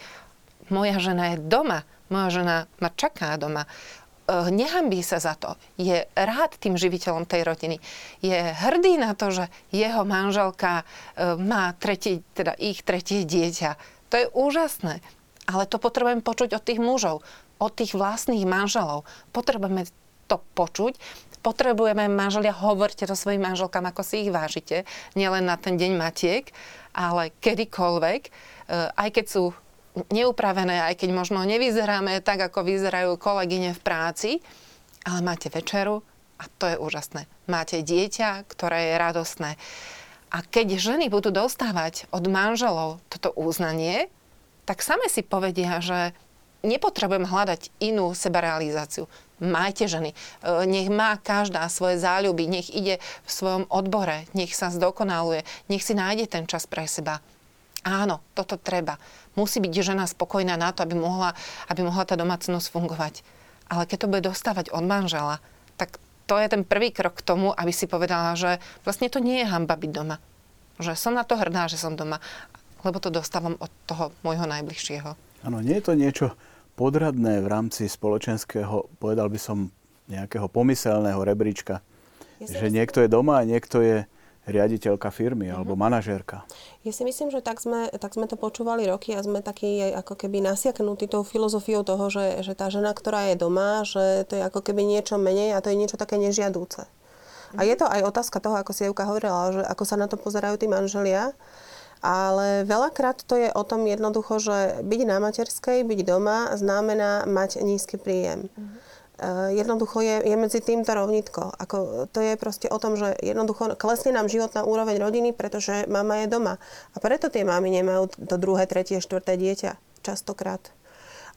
Moja žena je doma moja žena ma čaká doma, eh, nehambí sa za to, je rád tým živiteľom tej rodiny, je hrdý na to, že jeho manželka eh, má tretie, teda ich tretie dieťa. To je úžasné. Ale to potrebujem počuť od tých mužov, od tých vlastných manželov. Potrebujeme to počuť. Potrebujeme manželia, hovorte to svojim manželkám, ako si ich vážite. Nielen na ten deň matiek, ale kedykoľvek. Eh, aj keď sú neupravené, aj keď možno nevyzeráme tak, ako vyzerajú kolegyne v práci, ale máte večeru a to je úžasné. Máte dieťa, ktoré je radostné. A keď ženy budú dostávať od manželov toto uznanie, tak same si povedia, že nepotrebujem hľadať inú sebarealizáciu. Majte ženy. E, nech má každá svoje záľuby, nech ide v svojom odbore, nech sa zdokonaluje, nech si nájde ten čas pre seba. Áno, toto treba musí byť žena spokojná na to, aby mohla, aby mohla tá domácnosť fungovať. Ale keď to bude dostávať od manžela, tak to je ten prvý krok k tomu, aby si povedala, že vlastne to nie je hamba byť doma. Že som na to hrdá, že som doma, lebo to dostávam od toho môjho najbližšieho. Áno, nie je to niečo podradné v rámci spoločenského, povedal by som, nejakého pomyselného rebríčka. Ja že niekto je doma a niekto je riaditeľka firmy uh-huh. alebo manažérka. Ja si myslím, že tak sme, tak sme to počúvali roky a sme takí ako keby nasiaknutí tou filozofiou toho, že, že tá žena, ktorá je doma, že to je ako keby niečo menej a to je niečo také nežiadúce. Uh-huh. A je to aj otázka toho, ako si Evka hovorila, že ako sa na to pozerajú tí manželia. Ale veľakrát to je o tom jednoducho, že byť na materskej, byť doma znamená mať nízky príjem. Eh, jednoducho je, je medzi týmto rovnitko. Ako, to je proste o tom, že jednoducho klesne nám životná úroveň rodiny, pretože mama je doma. A preto tie mamy nemajú to druhé, tretie, štvrté dieťa. Častokrát.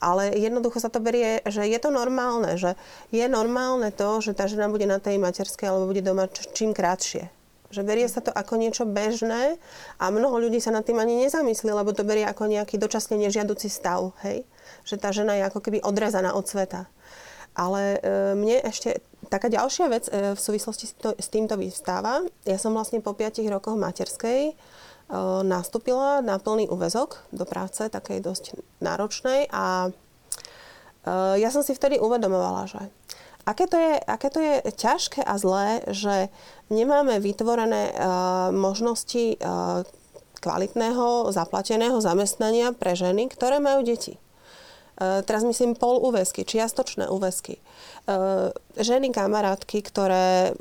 Ale jednoducho sa to berie, že je to normálne, že je normálne to, že tá žena bude na tej materskej alebo bude doma čím krátšie. Že berie sa to ako niečo bežné a mnoho ľudí sa nad tým ani nezamyslí, lebo to berie ako nejaký dočasne nežiaduci stav, hej? Že tá žena je ako keby odrezaná od sveta. Ale e, mne ešte taká ďalšia vec e, v súvislosti s, to, s týmto vystáva. Ja som vlastne po 5 rokoch materskej e, nastúpila na plný úvezok do práce, takej dosť náročnej a ja som si vtedy uvedomovala, že aké to je, aké to je ťažké a zlé, že nemáme vytvorené možnosti kvalitného, zaplateného zamestnania pre ženy, ktoré majú deti. Eh, teraz myslím pol úvesky, čiastočné úvesky. Ženy, kamarátky, ktoré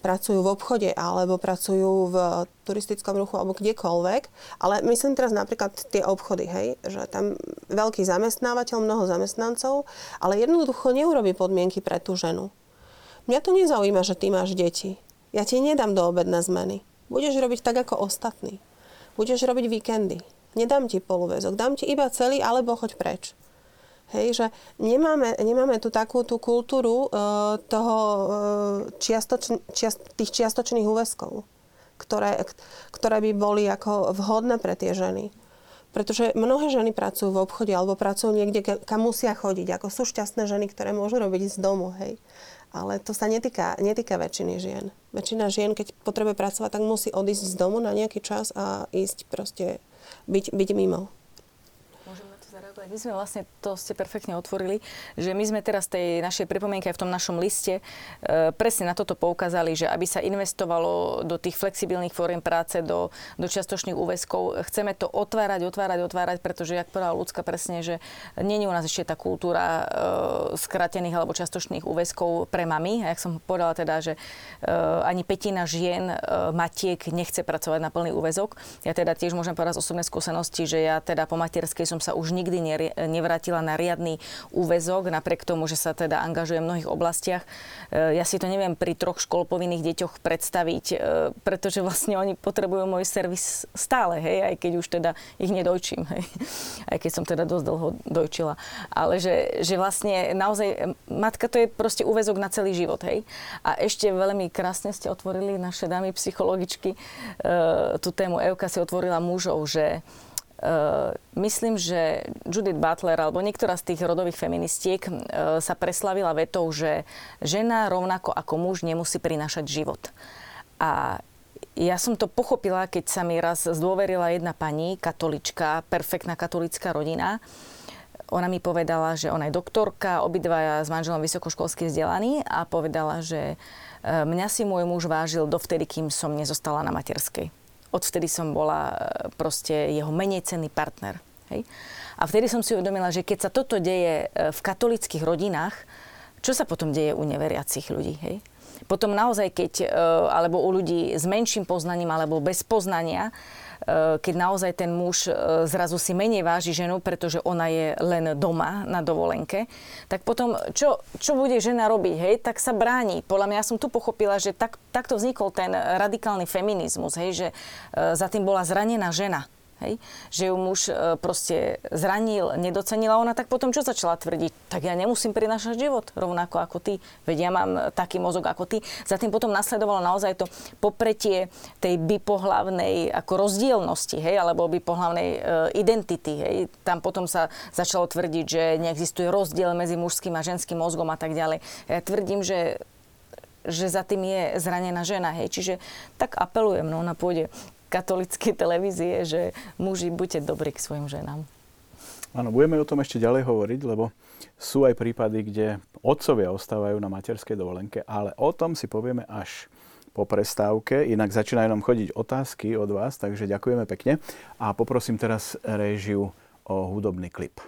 pracujú v obchode alebo pracujú v turistickom ruchu alebo kdekoľvek, ale myslím teraz napríklad tie obchody, hej, že tam veľký zamestnávateľ, mnoho zamestnancov, ale jednoducho neurobi podmienky pre tú ženu. Mňa to nezaujíma, že ty máš deti. Ja ti nedám do obedné zmeny. Budeš robiť tak ako ostatní. Budeš robiť víkendy. Nedám ti polúvezok, dám ti iba celý alebo choď preč. Hej, že nemáme, nemáme tu takú tú kultúru uh, toho uh, čiastoč, čiast, tých čiastočných úväzkov, ktoré, ktoré by boli ako vhodné pre tie ženy. Pretože mnohé ženy pracujú v obchode alebo pracujú niekde, kam musia chodiť. Ako sú šťastné ženy, ktoré môžu robiť z domu. Hej. Ale to sa netýka, netýka väčšiny žien. Väčšina žien, keď potrebuje pracovať, tak musí odísť z domu na nejaký čas a ísť proste, byť, byť mimo. My sme vlastne, to ste perfektne otvorili, že my sme teraz tej našej pripomienke v tom našom liste e, presne na toto poukázali, že aby sa investovalo do tých flexibilných fóriem práce, do, do čiastočných úväzkov, chceme to otvárať, otvárať, otvárať, pretože, jak povedala ľudská presne, že je u nás ešte tá kultúra e, skratených alebo čiastočných úväzkov pre mami. A jak som povedala teda, že e, ani petina žien, e, matiek nechce pracovať na plný úväzok. Ja teda tiež môžem povedať z osobnej skúsenosti, že ja teda po materskej som sa už nikdy nikdy nevrátila na riadny úvezok, napriek tomu, že sa teda angažuje v mnohých oblastiach. E, ja si to neviem pri troch školpovinných deťoch predstaviť, e, pretože vlastne oni potrebujú môj servis stále, hej, aj keď už teda ich nedojčím, hej. Aj keď som teda dosť dlho dojčila. Ale že, že vlastne naozaj, matka to je proste úvezok na celý život, hej. A ešte veľmi krásne ste otvorili naše dámy psychologičky e, tú tému. Euka si otvorila mužov, že Uh, myslím, že Judith Butler alebo niektorá z tých rodových feministiek uh, sa preslavila vetou, že žena rovnako ako muž nemusí prinášať život. A ja som to pochopila, keď sa mi raz zdôverila jedna pani, katolička, perfektná katolická rodina. Ona mi povedala, že ona je doktorka, obidvaja s manželom vysokoškolsky vzdelaní a povedala, že uh, mňa si môj muž vážil dovtedy, kým som nezostala na materskej odvtedy som bola e, proste jeho menej cenný partner. Hej? A vtedy som si uvedomila, že keď sa toto deje e, v katolických rodinách, čo sa potom deje u neveriacich ľudí? Hej? Potom naozaj, keď, e, alebo u ľudí s menším poznaním alebo bez poznania, keď naozaj ten muž eh, zrazu si menej váži ženu, pretože ona je len doma na dovolenke, tak potom čo, čo bude žena robiť? Hej, tak sa bráni. Podľa mňa ja som tu pochopila, že tak, takto vznikol ten radikálny feminizmus, hej, že eh, za tým bola zranená žena. Hej? Že ju muž e, proste zranil, nedocenila ona, tak potom čo začala tvrdiť? Tak ja nemusím prinášať život rovnako ako ty. Veď ja mám taký mozog ako ty. Za tým potom nasledovalo naozaj to popretie tej bipohlavnej ako rozdielnosti, hej? alebo bipohlavnej e, identity. Hej? Tam potom sa začalo tvrdiť, že neexistuje rozdiel medzi mužským a ženským mozgom a tak ďalej. Ja tvrdím, že že za tým je zranená žena. Hej. Čiže tak apelujem no, na pôde katolickej televízie, že muži buďte dobrí k svojim ženám. Áno, budeme o tom ešte ďalej hovoriť, lebo sú aj prípady, kde otcovia ostávajú na materskej dovolenke, ale o tom si povieme až po prestávke. Inak začínajú nám chodiť otázky od vás, takže ďakujeme pekne. A poprosím teraz režiu o hudobný klip.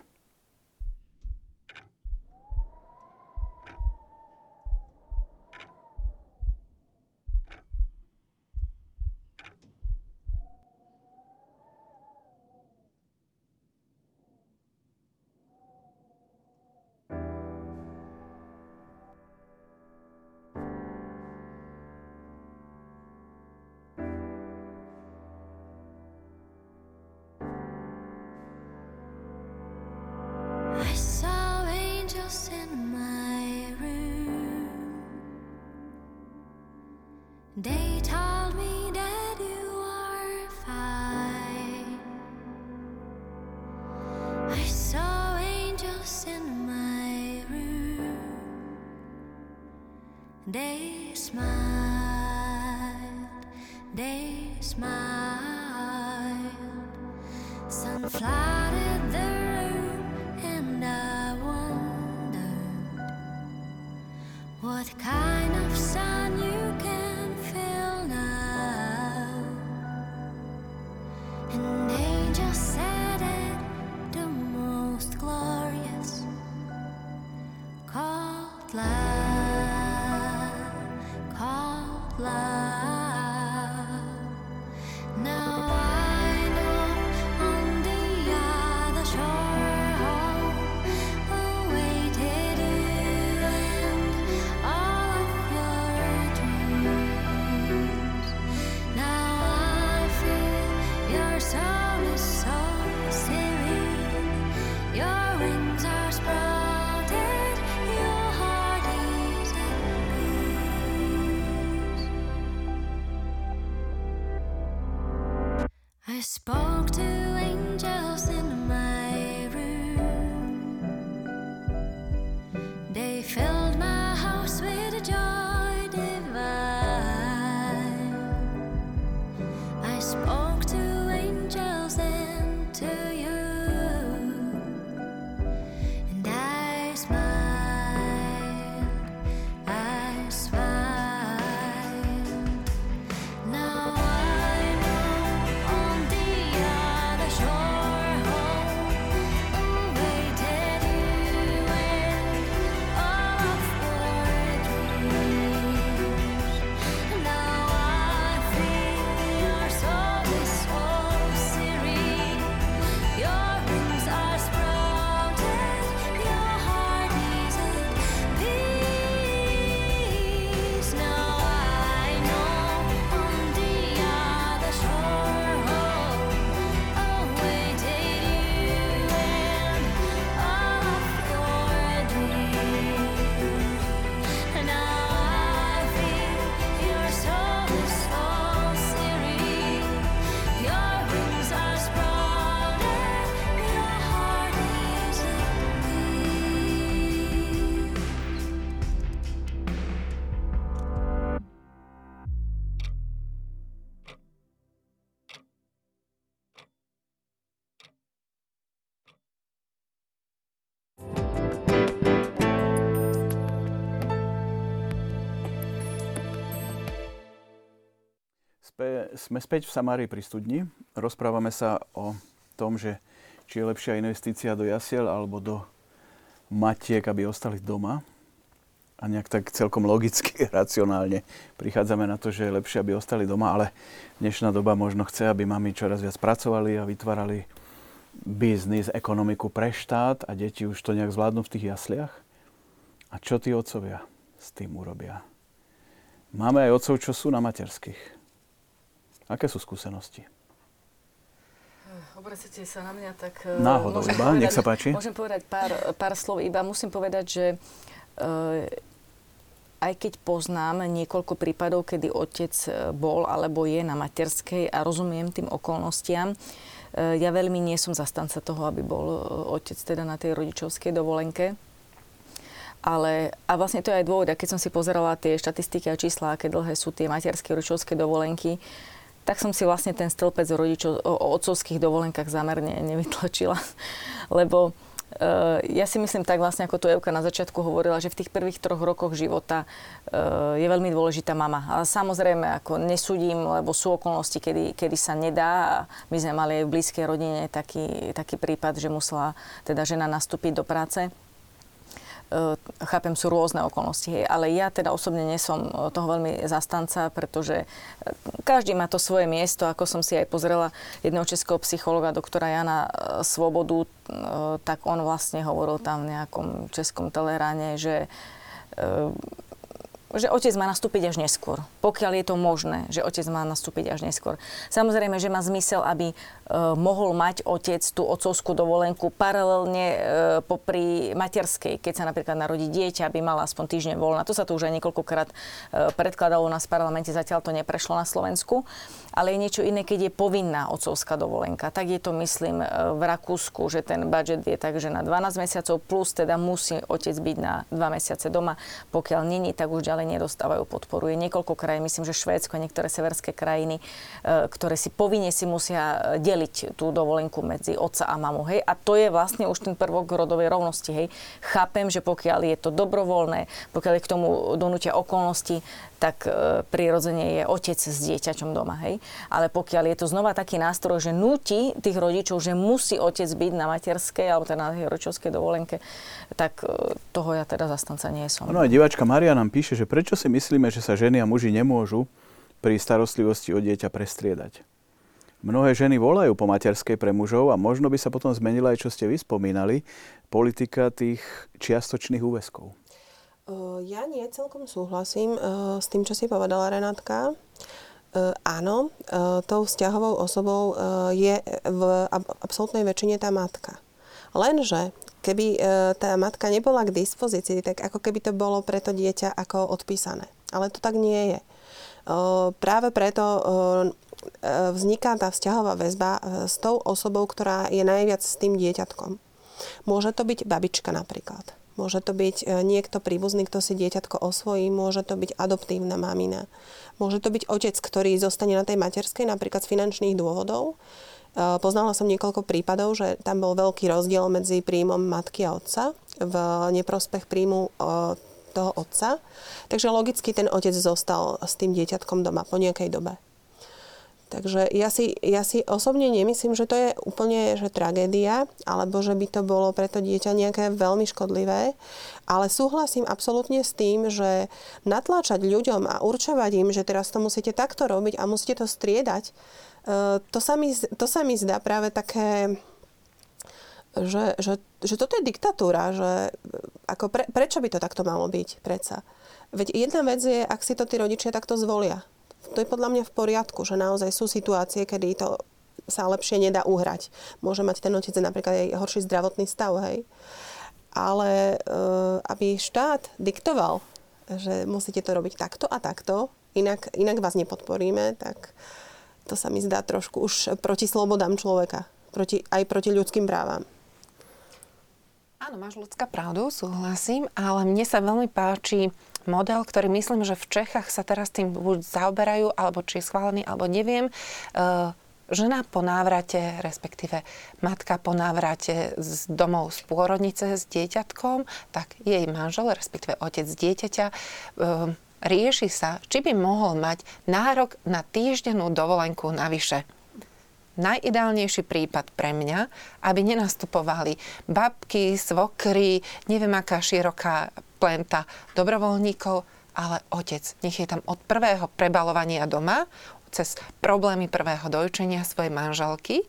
They told me that you are fine. I saw angels in my room. They smiled, they smiled. Spe, sme späť v Samárii pri studni. Rozprávame sa o tom, že či je lepšia investícia do jasiel alebo do matiek, aby ostali doma. A nejak tak celkom logicky, racionálne prichádzame na to, že je lepšie, aby ostali doma, ale dnešná doba možno chce, aby mami čoraz viac pracovali a vytvárali biznis, ekonomiku pre štát a deti už to nejak zvládnu v tých jasliach. A čo tí otcovia s tým urobia? Máme aj otcov, čo sú na materských. Aké sú skúsenosti? Obracete sa na mňa, tak... Náhodou môžem iba, nech sa páči. Môžem povedať pár, pár slov, iba musím povedať, že e, aj keď poznám niekoľko prípadov, kedy otec bol alebo je na materskej a rozumiem tým okolnostiam, ja veľmi nie som zastanca toho, aby bol otec teda na tej rodičovskej dovolenke. Ale, a vlastne to je aj dôvod, a keď som si pozerala tie štatistiky a čísla, aké dlhé sú tie materské rodičovské dovolenky, tak som si vlastne ten stĺpec o, rodičov, o otcovských dovolenkách zamerne nevytlačila. Lebo uh, ja si myslím tak vlastne, ako tu Evka na začiatku hovorila, že v tých prvých troch rokoch života uh, je veľmi dôležitá mama. Ale samozrejme, ako nesúdim, lebo sú okolnosti, kedy, kedy sa nedá. A my sme mali aj v blízkej rodine taký, taký prípad, že musela teda žena nastúpiť do práce chápem, sú rôzne okolnosti. Hej. Ale ja teda osobne nie som e, toho veľmi zastanca, pretože e, každý má to svoje miesto. Ako som si aj pozrela jedného českého psychologa, doktora Jana Svobodu, tak on vlastne hovoril tam v nejakom českom teleráne, že že otec má nastúpiť až neskôr. Pokiaľ je to možné, že otec má nastúpiť až neskôr. Samozrejme, že má zmysel, aby e, mohol mať otec tú otcovskú dovolenku paralelne e, popri materskej, keď sa napríklad narodí dieťa, aby mala aspoň týždeň voľna. To sa tu už aj niekoľkokrát e, predkladalo u nás v parlamente, zatiaľ to neprešlo na Slovensku. Ale je niečo iné, keď je povinná otcovská dovolenka. Tak je to, myslím, e, v Rakúsku, že ten budget je tak, že na 12 mesiacov plus teda musí otec byť na 2 mesiace doma. Pokiaľ není, tak už ďalej nedostávajú podporu. Je niekoľko krajín, myslím, že Švédsko, niektoré severské krajiny, e, ktoré si povinne si musia e, deliť tú dovolenku medzi otca a mamu. Hej? A to je vlastne už ten prvok rodovej rovnosti. Hej? Chápem, že pokiaľ je to dobrovoľné, pokiaľ je k tomu donútia okolnosti, tak e, prirodzene je otec s dieťaťom doma. Hej? Ale pokiaľ je to znova taký nástroj, že nutí tých rodičov, že musí otec byť na materskej alebo teda na tej rodičovskej dovolenke, tak e, toho ja teda zastanca nie som. No aj diváčka Maria nám píše, že prečo si myslíme, že sa ženy a muži nemôžu pri starostlivosti o dieťa prestriedať. Mnohé ženy volajú po materskej pre mužov a možno by sa potom zmenila aj, čo ste vy spomínali, politika tých čiastočných úväzkov. Ja nie celkom súhlasím s tým, čo si povedala Renátka. Áno, tou vzťahovou osobou je v absolútnej väčšine tá matka. Lenže keby tá matka nebola k dispozícii, tak ako keby to bolo pre to dieťa ako odpísané. Ale to tak nie je. Práve preto vzniká tá vzťahová väzba s tou osobou, ktorá je najviac s tým dieťatkom. Môže to byť babička napríklad Môže to byť e, niekto príbuzný, kto si dieťatko osvojí, môže to byť adoptívna mamina. Môže to byť otec, ktorý zostane na tej materskej napríklad z finančných dôvodov. E, poznala som niekoľko prípadov, že tam bol veľký rozdiel medzi príjmom matky a otca v neprospech príjmu e, toho otca. Takže logicky ten otec zostal s tým dieťatkom doma po nejakej dobe. Takže ja si, ja si osobne nemyslím, že to je úplne že tragédia, alebo že by to bolo pre to dieťa nejaké veľmi škodlivé, ale súhlasím absolútne s tým, že natláčať ľuďom a určovať im, že teraz to musíte takto robiť a musíte to striedať, e, to sa mi, to sa mi zdá práve také, že, že, že toto je diktatúra, že ako pre, prečo by to takto malo byť predsa? Veď jedna vec je, ak si to tí rodičia takto zvolia to je podľa mňa v poriadku, že naozaj sú situácie, kedy to sa lepšie nedá uhrať. Môže mať ten otec napríklad aj horší zdravotný stav, hej. Ale e, aby štát diktoval, že musíte to robiť takto a takto, inak, inak vás nepodporíme, tak to sa mi zdá trošku už proti slobodám človeka, proti, aj proti ľudským právam. Áno, máš ľudská pravdu, súhlasím, ale mne sa veľmi páči model, ktorý myslím, že v Čechách sa teraz tým buď zaoberajú, alebo či je schválený, alebo neviem. Uh, žena po návrate, respektíve matka po návrate z domov z pôrodnice s dieťatkom, tak jej manžel, respektíve otec dieťaťa, uh, rieši sa, či by mohol mať nárok na týždennú dovolenku navyše najideálnejší prípad pre mňa, aby nenastupovali babky, svokry, neviem aká široká plenta dobrovoľníkov, ale otec. Nech je tam od prvého prebalovania doma, cez problémy prvého dojčenia svojej manželky,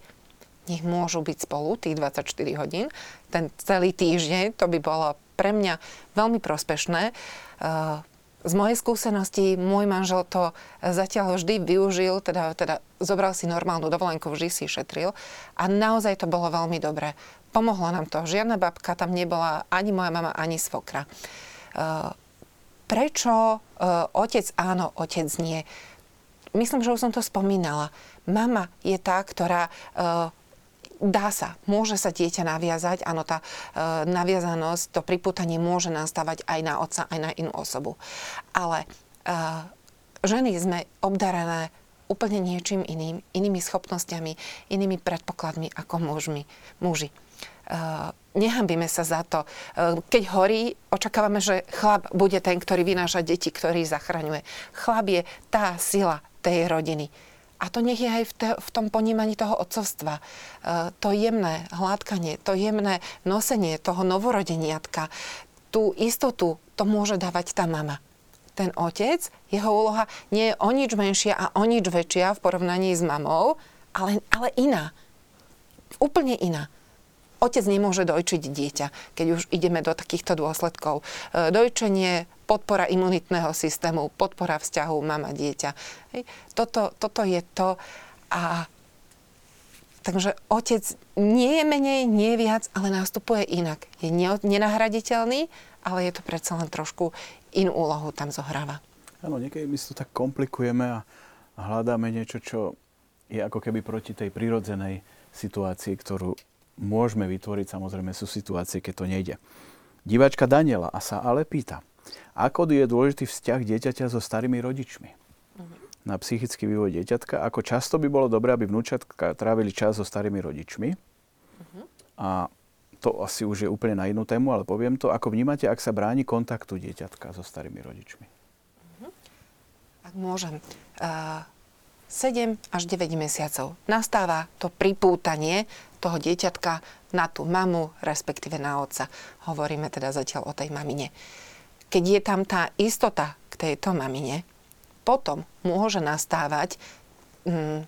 nech môžu byť spolu tých 24 hodín. Ten celý týždeň, to by bolo pre mňa veľmi prospešné. Z mojej skúsenosti môj manžel to zatiaľ vždy využil, teda, teda zobral si normálnu dovolenku, vždy si šetril a naozaj to bolo veľmi dobré. Pomohlo nám to. Žiadna babka tam nebola, ani moja mama, ani svokra. Uh, prečo uh, otec áno, otec nie? Myslím, že už som to spomínala. Mama je tá, ktorá uh, dá sa, môže sa dieťa naviazať, áno, tá e, naviazanosť, to priputanie môže nastávať aj na otca, aj na inú osobu. Ale e, ženy sme obdarené úplne niečím iným, inými schopnosťami, inými predpokladmi ako mužmi, muži. Uh, nehambíme sa za to. Uh, keď horí, očakávame, že chlap bude ten, ktorý vynáša deti, ktorý zachraňuje. Chlap je tá sila tej rodiny. A to nech je aj v, te, v tom ponímaní toho otcovstva. E, to jemné hladkanie, to jemné nosenie toho novorodeniatka, tú istotu, to môže dávať tá mama. Ten otec, jeho úloha nie je o nič menšia a o nič väčšia v porovnaní s mamou, ale, ale iná. Úplne iná. Otec nemôže dojčiť dieťa, keď už ideme do takýchto dôsledkov. E, dojčenie podpora imunitného systému, podpora vzťahu mama-dieťa. Toto, toto je to. A Takže otec nie je menej, nie je viac, ale nastupuje inak. Je nenahraditeľný, ale je to predsa len trošku inú úlohu tam zohráva. Áno, niekedy my si to tak komplikujeme a hľadáme niečo, čo je ako keby proti tej prirodzenej situácii, ktorú môžeme vytvoriť. Samozrejme sú situácie, keď to nejde. Diváčka Daniela a sa ale pýta, ako je dôležitý vzťah dieťaťa so starými rodičmi uh-huh. na psychický vývoj dieťatka? Ako často by bolo dobré, aby vnúčatka trávili čas so starými rodičmi? Uh-huh. A to asi už je úplne na inú tému, ale poviem to. Ako vnímate, ak sa bráni kontaktu dieťatka so starými rodičmi? Uh-huh. Ak môžem. Uh, 7 až 9 mesiacov nastáva to pripútanie toho dieťatka na tú mamu, respektíve na otca. Hovoríme teda zatiaľ o tej mamine. Keď je tam tá istota k tejto mamine, potom môže nastávať mm,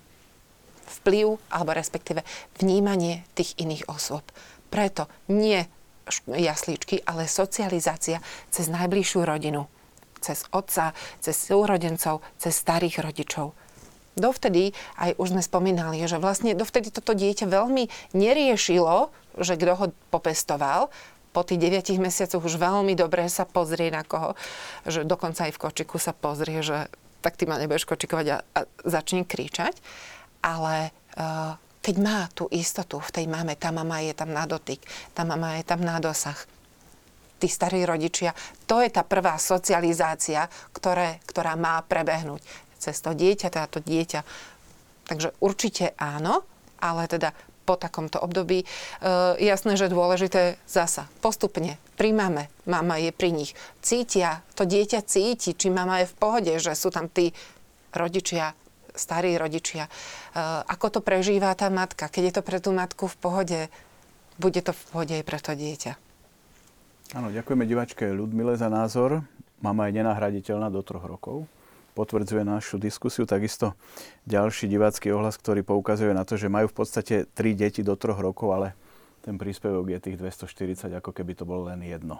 vplyv alebo respektíve vnímanie tých iných osôb. Preto nie jaslíčky, ale socializácia cez najbližšiu rodinu. Cez otca, cez súrodencov, cez starých rodičov. Dovtedy, aj už sme spomínali, že vlastne dovtedy toto dieťa veľmi neriešilo, že kto ho popestoval, po tých 9 mesiacoch už veľmi dobre sa pozrie na koho, že dokonca aj v kočiku sa pozrie, že tak ty ma nebudeš kočikovať a, a začne kričať. Ale uh, keď má tú istotu v tej mame, tá mama je tam na dotyk, tá mama je tam na dosah, tí starí rodičia. To je tá prvá socializácia, ktoré, ktorá má prebehnúť cez to dieťa, teda to dieťa. Takže určite áno, ale teda po takomto období. E, jasné, že dôležité zasa. Postupne príjmame, mama je pri nich. Cítia, to dieťa cíti, či mama je v pohode, že sú tam tí rodičia, starí rodičia. E, ako to prežíva tá matka? Keď je to pre tú matku v pohode, bude to v pohode aj pre to dieťa. Áno, ďakujeme divačke Ľudmile za názor. Mama je nenahraditeľná do troch rokov potvrdzuje našu diskusiu. Takisto ďalší divácky ohlas, ktorý poukazuje na to, že majú v podstate tri deti do troch rokov, ale ten príspevok je tých 240, ako keby to bolo len jedno.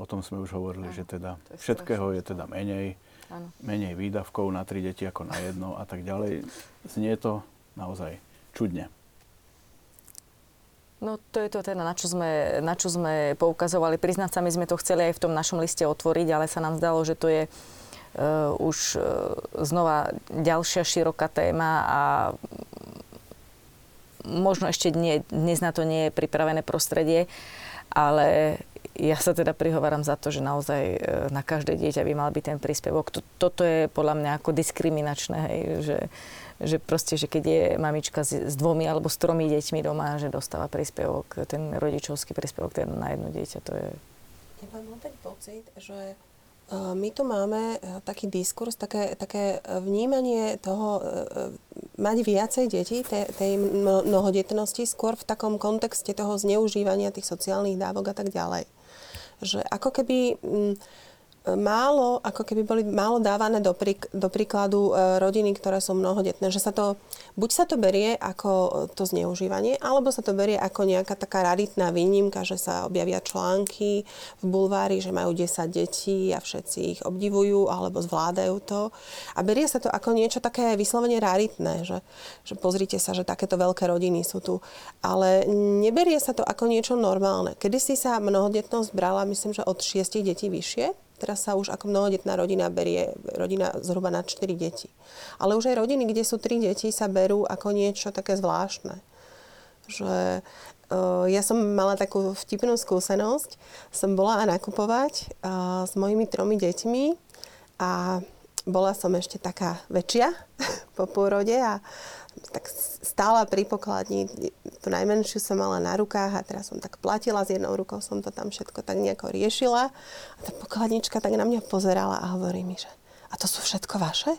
O tom sme už hovorili, ano, že teda všetkého je teda menej, ano. menej výdavkov na tri deti ako na jedno a tak ďalej. Znie to naozaj čudne. No to je to teda, na čo, sme, na čo sme poukazovali. Priznať sa, my sme to chceli aj v tom našom liste otvoriť, ale sa nám zdalo, že to je už uh, znova ďalšia široká téma a možno ešte nie, dnes na to nie je pripravené prostredie, ale ja sa teda prihováram za to, že naozaj uh, na každé dieťa by mal byť ten príspevok. Toto je podľa mňa ako diskriminačné, hej, že, že proste, že keď je mamička s, s dvomi alebo s tromi deťmi doma, že dostáva príspevok, ten rodičovský príspevok ten na jedno dieťa, to je... Ja mám ten pocit, že my tu máme e, taký diskurs, také, také vnímanie toho, e, e, mať viacej detí, tej, tej mnohodetnosti, skôr v takom kontexte toho zneužívania tých sociálnych dávok a tak ďalej. Že ako keby málo, ako keby boli málo dávané do, prík, do príkladu e, rodiny, ktoré sú mnohodetné. Že sa to, buď sa to berie ako to zneužívanie, alebo sa to berie ako nejaká taká raritná výnimka, že sa objavia články v bulvári, že majú 10 detí a všetci ich obdivujú alebo zvládajú to. A berie sa to ako niečo také vyslovene raritné, že, že pozrite sa, že takéto veľké rodiny sú tu. Ale neberie sa to ako niečo normálne. Kedy si sa mnohodetnosť brala, myslím, že od 6 detí vyššie, Teraz sa už ako mnohodetná rodina berie rodina zhruba na 4 deti. Ale už aj rodiny, kde sú 3 deti, sa berú ako niečo také zvláštne. Že uh, ja som mala takú vtipnú skúsenosť. Som bola nakupovať uh, s mojimi tromi deťmi a bola som ešte taká väčšia po pôrode a tak stála pri pokladni. Tú najmenšiu som mala na rukách a teraz som tak platila, s jednou rukou som to tam všetko tak nejako riešila. A tá pokladnička tak na mňa pozerala a hovorí mi, že a to sú všetko vaše?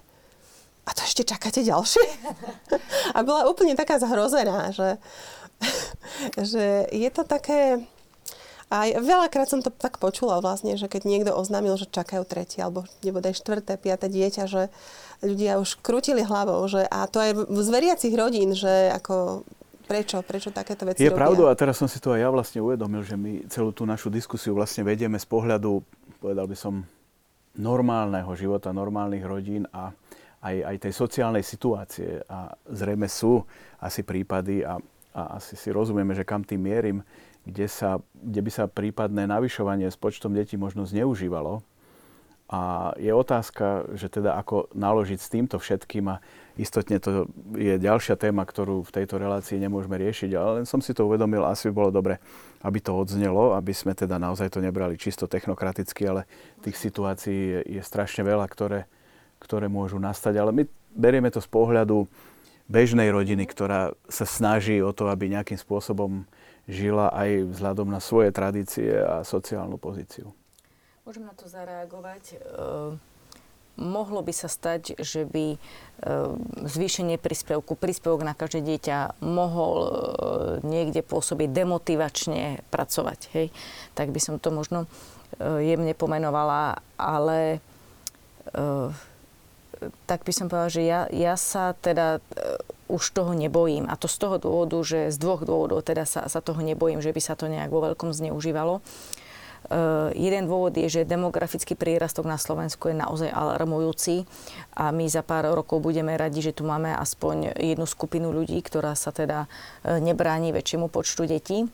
A to ešte čakáte ďalšie? a bola úplne taká zhrozená, že, že je to také... A veľakrát som to tak počula vlastne, že keď niekto oznámil, že čakajú tretie alebo nebude štvrté, piaté dieťa, že, ľudia už krútili hlavou, že a to aj z veriacich rodín, že ako Prečo? Prečo takéto veci Je robia? pravdou a teraz som si to aj ja vlastne uvedomil, že my celú tú našu diskusiu vlastne vedieme z pohľadu, povedal by som, normálneho života, normálnych rodín a aj, aj tej sociálnej situácie. A zrejme sú asi prípady a, a asi si rozumieme, že kam tým mierim, kde, sa, kde by sa prípadné navyšovanie s počtom detí možno zneužívalo a je otázka, že teda ako naložiť s týmto všetkým a istotne to je ďalšia téma, ktorú v tejto relácii nemôžeme riešiť, ale len som si to uvedomil, asi by bolo dobre, aby to odznelo, aby sme teda naozaj to nebrali čisto technokraticky, ale tých situácií je, je strašne veľa, ktoré, ktoré môžu nastať, ale my berieme to z pohľadu bežnej rodiny, ktorá sa snaží o to, aby nejakým spôsobom žila aj vzhľadom na svoje tradície a sociálnu pozíciu. Môžem na to zareagovať. Uh, mohlo by sa stať, že by uh, zvýšenie príspevku, príspevok na každé dieťa mohol uh, niekde pôsobiť demotivačne pracovať. Hej? Tak by som to možno jemne pomenovala, ale tak by som povedala, že ja, ja sa teda už toho nebojím. A to z toho dôvodu, že z dvoch dôvodov teda sa, sa toho nebojím, že by sa to nejak vo veľkom zneužívalo. Uh, jeden dôvod je, že demografický prírastok na Slovensku je naozaj alarmujúci a my za pár rokov budeme radi, že tu máme aspoň jednu skupinu ľudí, ktorá sa teda uh, nebráni väčšiemu počtu detí.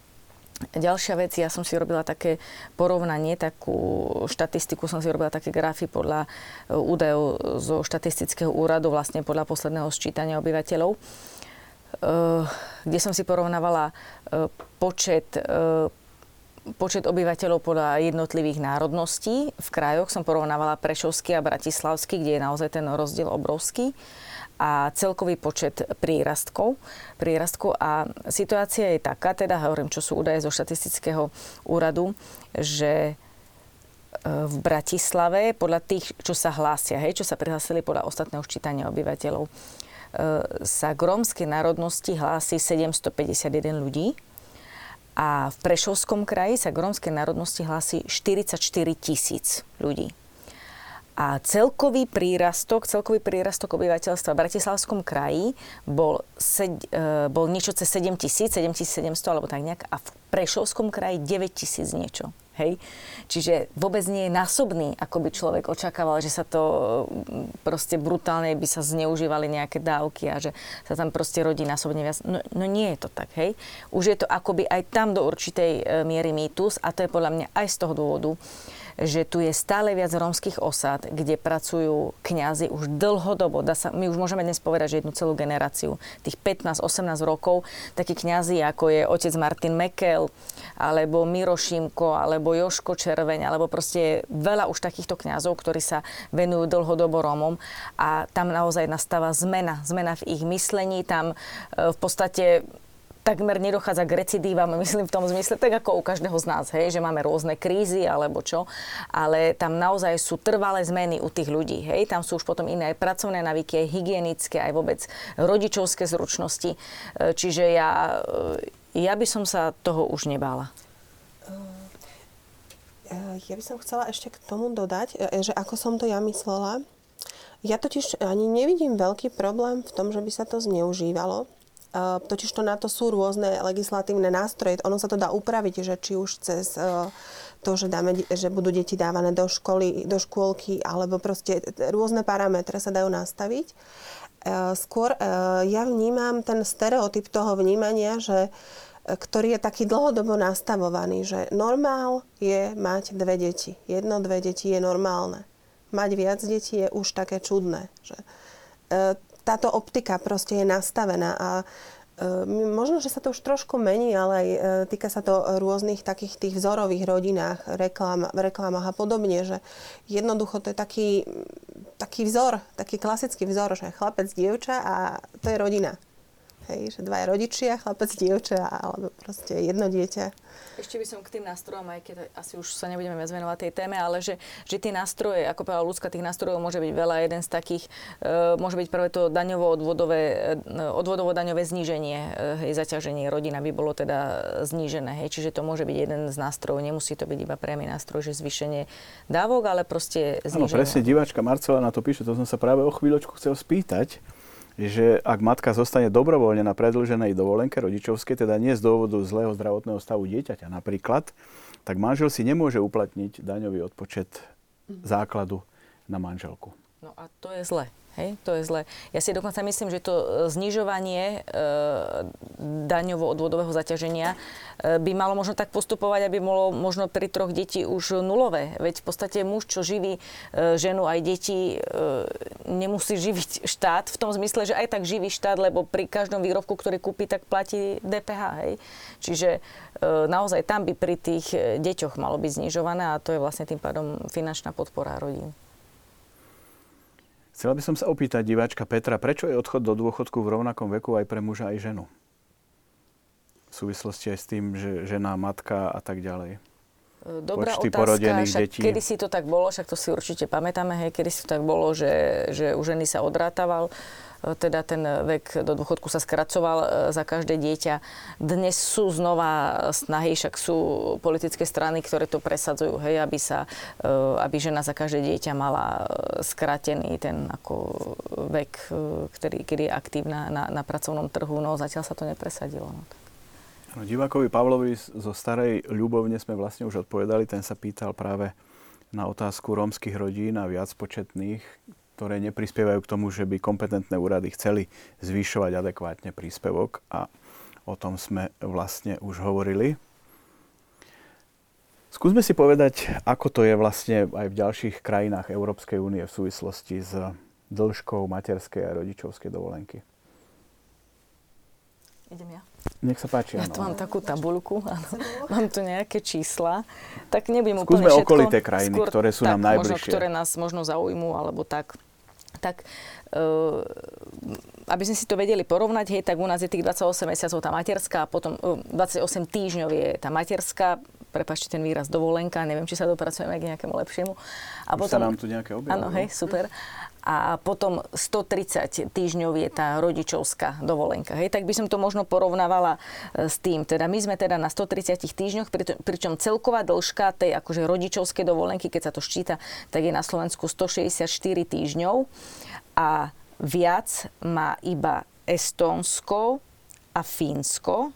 Ďalšia vec, ja som si robila také porovnanie, takú štatistiku som si robila také grafy podľa uh, údajov zo štatistického úradu, vlastne podľa posledného sčítania obyvateľov, kde som si porovnávala počet počet obyvateľov podľa jednotlivých národností. V krajoch som porovnávala Prešovský a Bratislavský, kde je naozaj ten rozdiel obrovský a celkový počet prírastkov. prírastkov. A situácia je taká, teda hovorím, čo sú údaje zo štatistického úradu, že e, v Bratislave, podľa tých, čo sa hlásia, hej, čo sa prihlásili podľa ostatného ščítania obyvateľov, e, sa k rómskej národnosti hlási 751 ľudí a v Prešovskom kraji sa k rómskej národnosti hlási 44 tisíc ľudí. A celkový prírastok, celkový prírastok obyvateľstva v Bratislavskom kraji bol, sed, e, bol niečo cez 7 tisíc, 7700 alebo tak nejak a v Prešovskom kraji 9 tisíc niečo. Hej? Čiže vôbec nie je násobný, ako by človek očakával, že sa to mm, proste brutálne by sa zneužívali nejaké dávky a že sa tam proste rodí násobne viac. No, no nie je to tak, hej. Už je to akoby aj tam do určitej e, miery mýtus a to je podľa mňa aj z toho dôvodu, že tu je stále viac rómskych osad, kde pracujú kňazi už dlhodobo. Dá sa, my už môžeme dnes povedať, že jednu celú generáciu, tých 15-18 rokov, takí kňazi, ako je otec Martin Mekel, alebo Miro Šimko, alebo Joško Červeň, alebo proste veľa už takýchto kňazov, ktorí sa venujú dlhodobo Rómom a tam naozaj nastáva zmena, zmena v ich myslení, tam e, v podstate takmer nedochádza k recidívam, myslím v tom zmysle, tak ako u každého z nás, hej, že máme rôzne krízy alebo čo, ale tam naozaj sú trvalé zmeny u tých ľudí, hej, tam sú už potom iné aj pracovné navyky, aj hygienické, aj vôbec rodičovské zručnosti, e, čiže ja, e, ja by som sa toho už nebála. E, ja by som chcela ešte k tomu dodať, že ako som to ja myslela, ja totiž ani nevidím veľký problém v tom, že by sa to zneužívalo. Totiž to na to sú rôzne legislatívne nástroje. Ono sa to dá upraviť, že či už cez e, to, že, dáme, že budú deti dávané do školy, do škôlky, alebo proste rôzne parametre sa dajú nastaviť. E, skôr e, ja vnímam ten stereotyp toho vnímania, že ktorý je taký dlhodobo nastavovaný, že normál je mať dve deti. Jedno, dve deti je normálne. Mať viac detí je už také čudné. Že, táto optika proste je nastavená a e, Možno, že sa to už trošku mení, ale aj e, týka sa to rôznych takých tých vzorových rodinách, reklám, reklamách a podobne, že jednoducho to je taký, taký vzor, taký klasický vzor, že chlapec, dievča a to je rodina. Hej, že dvaja rodičia, chlapec, dievča alebo proste jedno dieťa. Ešte by som k tým nástrojom, aj keď asi už sa nebudeme viac venovať tej téme, ale že, že tie nástroje, ako povedala ľudská, tých nástrojov môže byť veľa. Jeden z takých e, môže byť prvé to daňovo-odvodové, e, odvodovo-daňové zníženie, e, hej, zaťaženie rodina by bolo teda znížené. Hej, čiže to môže byť jeden z nástrojov. Nemusí to byť iba priamy nástroj, že zvýšenie dávok, ale proste zníženie. Áno, presne diváčka Marcela na to píše, to som sa práve o chvíľočku chcel spýtať že ak matka zostane dobrovoľne na predlženej dovolenke rodičovskej, teda nie z dôvodu zlého zdravotného stavu dieťaťa napríklad, tak manžel si nemôže uplatniť daňový odpočet základu na manželku. No a to je zle. Hej, to je zle. Ja si dokonca myslím, že to e, znižovanie e, daňovo-odvodového zaťaženia e, by malo možno tak postupovať, aby bolo možno pri troch detí už nulové. Veď v podstate muž, čo živí e, ženu aj deti, e, nemusí živiť štát v tom zmysle, že aj tak živí štát, lebo pri každom výrobku, ktorý kúpi, tak platí DPH. Hej. Čiže e, naozaj tam by pri tých e, deťoch malo byť znižované a to je vlastne tým pádom finančná podpora rodín. Chcela by som sa opýtať diváčka Petra, prečo je odchod do dôchodku v rovnakom veku aj pre muža aj ženu? V súvislosti aj s tým, že žena, matka a tak ďalej. Dobrá Počty otázka, však detí. kedy si to tak bolo, však to si určite pamätáme, hej, kedy si to tak bolo, že, že u ženy sa odrátával teda ten vek do dôchodku sa skracoval e, za každé dieťa. Dnes sú znova snahy, však sú politické strany, ktoré to presadzujú, hej, aby, sa, e, aby žena za každé dieťa mala e, skratený ten ako vek, ktorý, kedy je aktívna na, na pracovnom trhu. No zatiaľ sa to nepresadilo. No. No, divákovi Pavlovi zo Starej Ľubovne sme vlastne už odpovedali. Ten sa pýtal práve na otázku rómskych rodín a viac početných, ktoré neprispievajú k tomu, že by kompetentné úrady chceli zvyšovať adekvátne príspevok a o tom sme vlastne už hovorili. Skúsme si povedať, ako to je vlastne aj v ďalších krajinách Európskej únie v súvislosti s dĺžkou materskej a rodičovskej dovolenky. Idem ja. Nech sa páči, Ja áno. tu mám takú tabuľku, áno. mám tu nejaké čísla. Tak nebudem Skúsme úplne všetko. okolité krajiny, ktoré sú nám tak, Možno, najbližšie. ktoré nás možno zaujmú, alebo tak. Tak, uh, aby sme si to vedeli porovnať, hej, tak u nás je tých 28 mesiacov tá materská, a potom uh, 28 týždňov je tá materská, prepačte ten výraz dovolenka, neviem, či sa dopracujeme k nejakému lepšiemu. A Už sa nám tu nejaké objavilo. Áno, hej, super. A potom 130 týždňov je tá rodičovská dovolenka. Hej, tak by som to možno porovnávala e, s tým. Teda my sme teda na 130 týždňoch, pričom celková dĺžka tej akože rodičovskej dovolenky, keď sa to ščíta, tak je na Slovensku 164 týždňov a viac má iba Estónsko a Fínsko.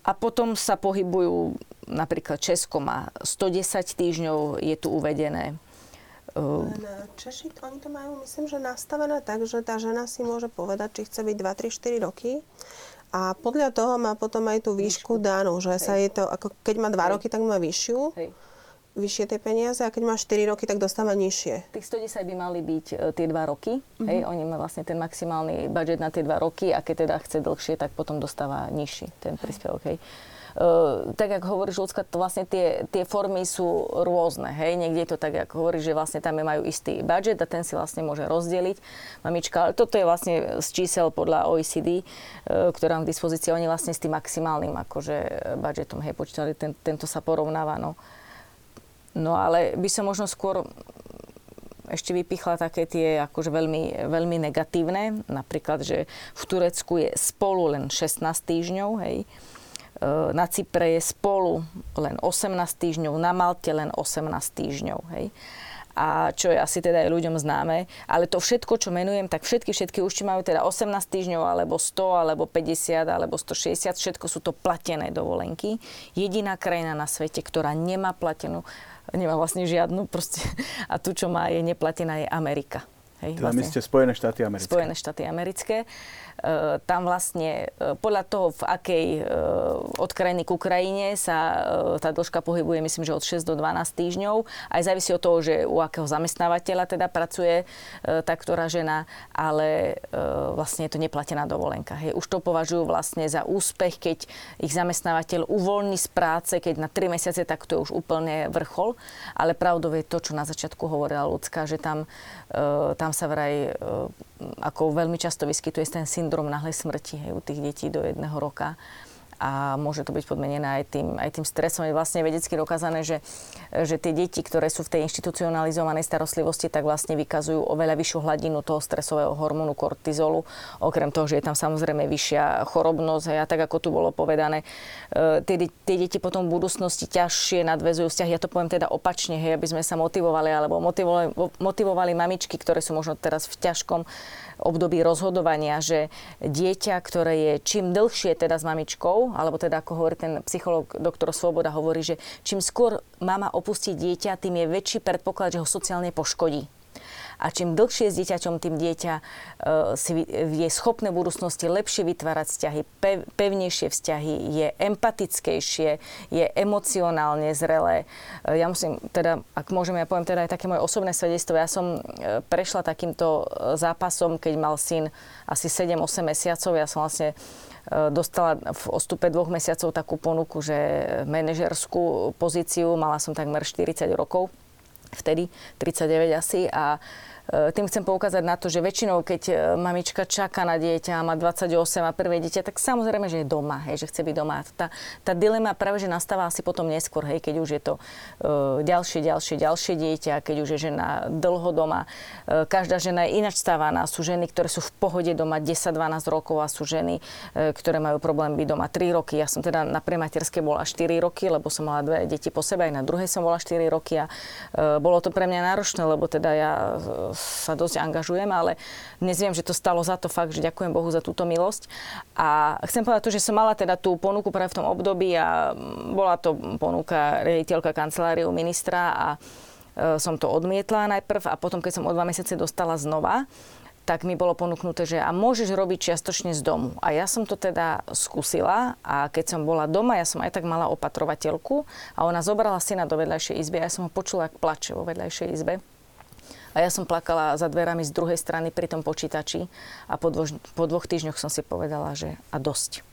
A potom sa pohybujú, napríklad Česko má 110 týždňov, je tu uvedené. Len Češi, oni to majú, myslím, že nastavené tak, že tá žena si môže povedať, či chce byť 2, 3, 4 roky. A podľa toho má potom aj tú výšku danú, že sa je to, ako keď má 2 roky, tak má vyššiu, Hej. vyššie tie peniaze a keď má 4 roky, tak dostáva nižšie. Tých 110 by mali byť e, tie dva roky. Mm-hmm. Hej, oni má vlastne ten maximálny budget na tie dva roky a keď teda chce dlhšie, tak potom dostáva nižší ten príspevok. Hej. Uh, tak ako hovoríš, ľudská, to vlastne tie, tie formy sú rôzne. Hej? Niekde je to tak, ako hovoríš, že vlastne tam majú istý budget a ten si vlastne môže rozdeliť. Mamička, ale toto je vlastne z čísel podľa OECD, uh, ktorá mám k dispozícii. Oni vlastne s tým maximálnym akože, budgetom hej, počítali, ten, tento sa porovnáva. No. no ale by som možno skôr ešte vypichla také tie akože veľmi, veľmi negatívne. Napríklad, že v Turecku je spolu len 16 týždňov, hej. E, Na Cypre je spolu len 18 týždňov, na Malte len 18 týždňov, hej. A čo je asi teda aj ľuďom známe. Ale to všetko, čo menujem, tak všetky, všetky už či majú teda 18 týždňov, alebo 100, alebo 50, alebo 160, všetko sú to platené dovolenky. Jediná krajina na svete, ktorá nemá platenú, nemá vlastne žiadnu, proste, a tu, čo má, je neplatená, je Amerika. Hej, Teda my ste Spojené štáty americké. Spojené štáty americké. E, tam vlastne e, podľa toho, v akej e, od krajiny k Ukrajine sa tá dĺžka pohybuje, myslím, že od 6 do 12 týždňov. Aj závisí od toho, že u akého zamestnávateľa teda pracuje tá ktorá žena, ale vlastne je to neplatená dovolenka. Hej. Už to považujú vlastne za úspech, keď ich zamestnávateľ uvoľní z práce, keď na 3 mesiace, tak to je už úplne vrchol. Ale pravdou je to, čo na začiatku hovorila ľudská, že tam, tam sa vraj ako veľmi často vyskytuje ten syndrom náhlej smrti hej, u tých detí do jedného roka a môže to byť podmenené aj tým, aj tým stresom. Je vlastne vedecky dokázané, že, že tie deti, ktoré sú v tej inštitucionalizovanej starostlivosti, tak vlastne vykazujú oveľa vyššiu hladinu toho stresového hormónu kortizolu. Okrem toho, že je tam samozrejme vyššia chorobnosť a tak, ako tu bolo povedané. E, tie, tie deti potom v budúcnosti ťažšie nadvezujú vzťah. Ja to poviem teda opačne, hej, aby sme sa motivovali, alebo motivovali, motivovali mamičky, ktoré sú možno teraz v ťažkom období rozhodovania, že dieťa, ktoré je čím dlhšie teda s mamičkou, alebo teda ako hovorí ten psychológ doktor Svoboda, hovorí, že čím skôr mama opustí dieťa, tým je väčší predpoklad, že ho sociálne poškodí. A čím dlhšie s dieťaťom, tým dieťa uh, si je schopné v budúcnosti lepšie vytvárať vzťahy, pev, pevnejšie vzťahy, je empatickejšie, je emocionálne zrelé. Uh, ja musím teda, ak môžem, ja poviem teda aj také moje osobné svedectvo. Ja som uh, prešla takýmto zápasom, keď mal syn asi 7-8 mesiacov. Ja som vlastne dostala v ostupe dvoch mesiacov takú ponuku, že manažerskú pozíciu, mala som takmer 40 rokov vtedy, 39 asi a e, tým chcem poukázať na to, že väčšinou, keď e, mamička čaká na dieťa a má 28 a prvé dieťa, tak samozrejme, že je doma, hej, že chce byť doma. Tá, tá dilema práve, že nastáva asi potom neskôr, hej, keď už je to uh, ďalšie, ďalšie, ďalšie dieťa, keď už je žena dlho doma. Uh, každá žena je ináč stávaná. Sú ženy, ktoré sú v pohode doma 10-12 rokov a sú ženy, uh, ktoré majú problém byť doma 3 roky. Ja som teda na prematerskej bola 4 roky, lebo som mala dve deti po sebe, aj na druhej som bola 4 roky a uh, bolo to pre mňa náročné, lebo teda ja uh, sa dosť angažujem, ale dnes viem, že to stalo za to fakt, že ďakujem Bohu za túto milosť. A chcem povedať to, že som mala teda tú ponuku práve v tom období a bola to ponuka riaditeľka kanceláriu ministra a e, som to odmietla najprv a potom, keď som o dva mesiace dostala znova, tak mi bolo ponúknuté, že a môžeš robiť čiastočne z domu. A ja som to teda skúsila a keď som bola doma, ja som aj tak mala opatrovateľku a ona zobrala syna do vedľajšej izby a ja som ho počula, ak plače vo vedľajšej izbe. A ja som plakala za dverami z druhej strany pri tom počítači a po dvoch, po dvoch týždňoch som si povedala, že a dosť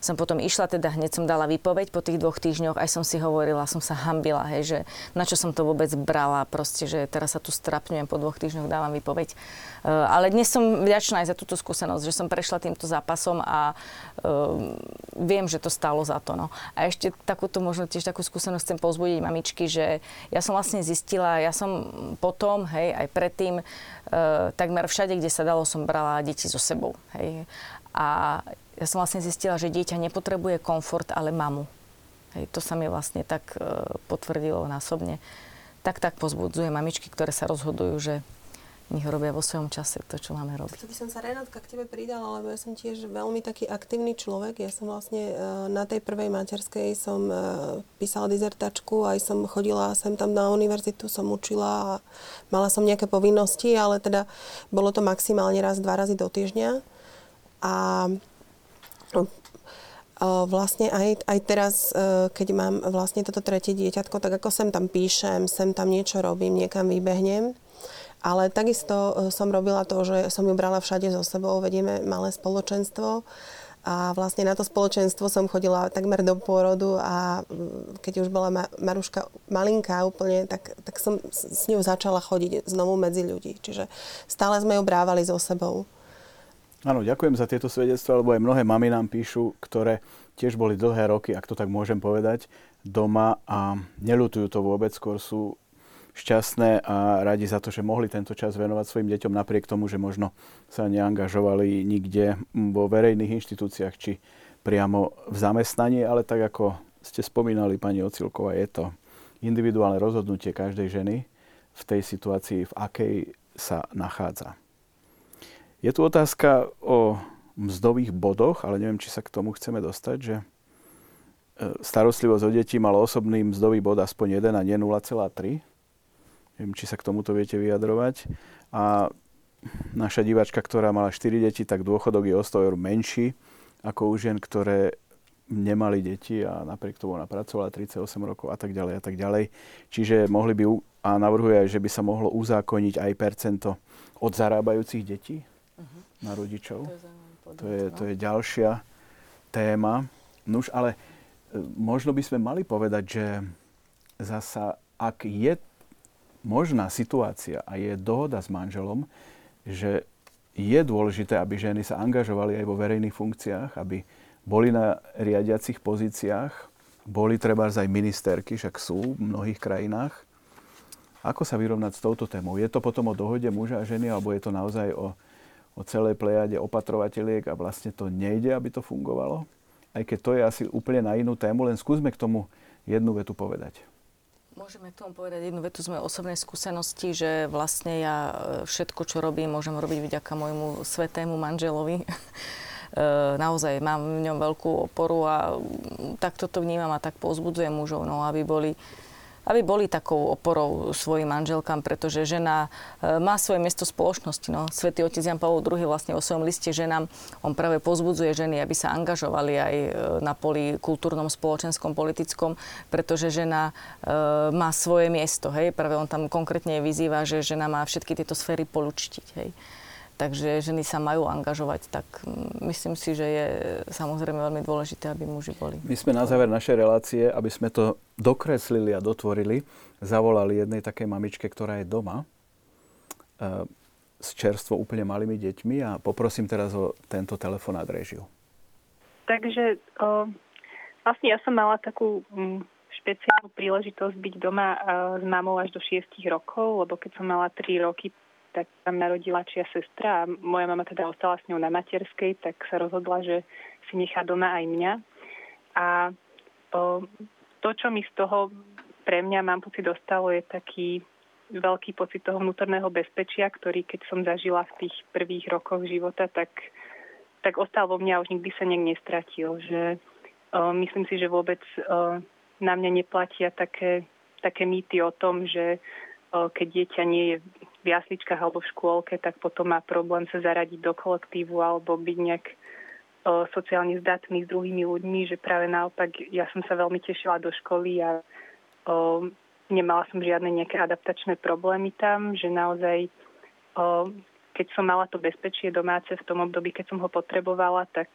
som potom išla, teda hneď som dala výpoveď po tých dvoch týždňoch, aj som si hovorila, som sa hambila, hej, že na čo som to vôbec brala, proste, že teraz sa tu strapňujem, po dvoch týždňoch dávam výpoveď. Uh, ale dnes som vďačná aj za túto skúsenosť, že som prešla týmto zápasom a uh, viem, že to stálo za to. No. A ešte takúto, možno tiež takú skúsenosť chcem pozbudiť mamičky, že ja som vlastne zistila, ja som potom, hej, aj predtým, uh, takmer všade, kde sa dalo, som brala deti so sebou. Hej. A ja som vlastne zistila, že dieťa nepotrebuje komfort, ale mamu. Hej, to sa mi vlastne tak e, potvrdilo násobne. Tak tak pozbudzujem mamičky, ktoré sa rozhodujú, že nech robia vo svojom čase to, čo máme robiť. To by som sa Renátka k tebe pridala, lebo ja som tiež veľmi taký aktívny človek. Ja som vlastne e, na tej prvej materskej som e, písala dizertačku, aj som chodila sem tam na univerzitu, som učila a mala som nejaké povinnosti, ale teda bolo to maximálne raz, dva razy do týždňa. A Vlastne aj, aj teraz, e, keď mám vlastne toto tretie dieťatko, tak ako sem tam píšem, sem tam niečo robím, niekam vybehnem. Ale takisto e, som robila to, že som ju brala všade so sebou, vedieme malé spoločenstvo. A vlastne na to spoločenstvo som chodila takmer do pôrodu a keď už bola Maruška malinká úplne, tak, tak som s ňou začala chodiť znovu medzi ľudí. Čiže stále sme ju brávali so sebou. Áno, ďakujem za tieto svedectvá, lebo aj mnohé mamy nám píšu, ktoré tiež boli dlhé roky, ak to tak môžem povedať, doma a nelutujú to vôbec, skôr sú šťastné a radi za to, že mohli tento čas venovať svojim deťom napriek tomu, že možno sa neangažovali nikde vo verejných inštitúciách či priamo v zamestnaní, ale tak ako ste spomínali, pani Ocilková, je to individuálne rozhodnutie každej ženy v tej situácii, v akej sa nachádza. Je tu otázka o mzdových bodoch, ale neviem, či sa k tomu chceme dostať, že e, starostlivosť o deti mal osobný mzdový bod aspoň 1 a nie 0,3. Neviem, či sa k tomuto viete vyjadrovať. A naša diváčka, ktorá mala 4 deti, tak dôchodok je o 100 eur menší ako u žien, ktoré nemali deti a napriek tomu ona pracovala 38 rokov a tak ďalej a tak ďalej. Čiže mohli by, a navrhuje že by sa mohlo uzákoniť aj percento od zarábajúcich detí uh-huh. na rodičov. To je, to je, to je ďalšia téma. Nuž, ale e, možno by sme mali povedať, že zasa, ak je možná situácia a je dohoda s manželom, že je dôležité, aby ženy sa angažovali aj vo verejných funkciách, aby boli na riadiacich pozíciách, boli treba aj ministerky, však sú v mnohých krajinách. Ako sa vyrovnať s touto témou? Je to potom o dohode muža a ženy, alebo je to naozaj o o celej plejade opatrovateľiek a vlastne to nejde, aby to fungovalo. Aj keď to je asi úplne na inú tému, len skúsme k tomu jednu vetu povedať. Môžeme k tomu povedať jednu vetu z mojej osobnej skúsenosti, že vlastne ja e, všetko, čo robím, môžem robiť vďaka môjmu svetému manželovi. E, naozaj mám v ňom veľkú oporu a takto to vnímam a tak pozbudzujem mužov, no, aby boli aby boli takou oporou svojim manželkám, pretože žena e, má svoje miesto spoločnosti. No. Svetý otec Jan Pavel II vlastne o svojom liste ženám, on práve pozbudzuje ženy, aby sa angažovali aj e, na poli kultúrnom, spoločenskom, politickom, pretože žena e, má svoje miesto. Hej? Práve on tam konkrétne vyzýva, že žena má všetky tieto sféry polučtiť. Hej? Takže ženy sa majú angažovať, tak mm, myslím si, že je samozrejme veľmi dôležité, aby muži boli. My sme na záver našej relácie, aby sme to dokreslili a dotvorili, zavolali jednej takej mamičke, ktorá je doma e, s čerstvo úplne malými deťmi a poprosím teraz o tento telefonát režiu. Takže o, vlastne ja som mala takú m, mm, špeciálnu príležitosť byť doma s mamou až do 6 rokov, lebo keď som mala 3 roky, tak tam narodila čia sestra a moja mama teda ostala s ňou na materskej, tak sa rozhodla, že si nechá doma aj mňa. A o, to, čo mi z toho pre mňa, mám pocit, dostalo, je taký veľký pocit toho vnútorného bezpečia, ktorý keď som zažila v tých prvých rokoch života, tak, tak ostal vo mňa a už nikdy sa nejak nestratil. Že, o, myslím si, že vôbec o, na mňa neplatia také, také mýty o tom, že keď dieťa nie je v jasličkách alebo v škôlke, tak potom má problém sa zaradiť do kolektívu alebo byť nejak o, sociálne zdatný s druhými ľuďmi, že práve naopak ja som sa veľmi tešila do školy a o, nemala som žiadne nejaké adaptačné problémy tam, že naozaj o, keď som mala to bezpečie domáce v tom období, keď som ho potrebovala, tak,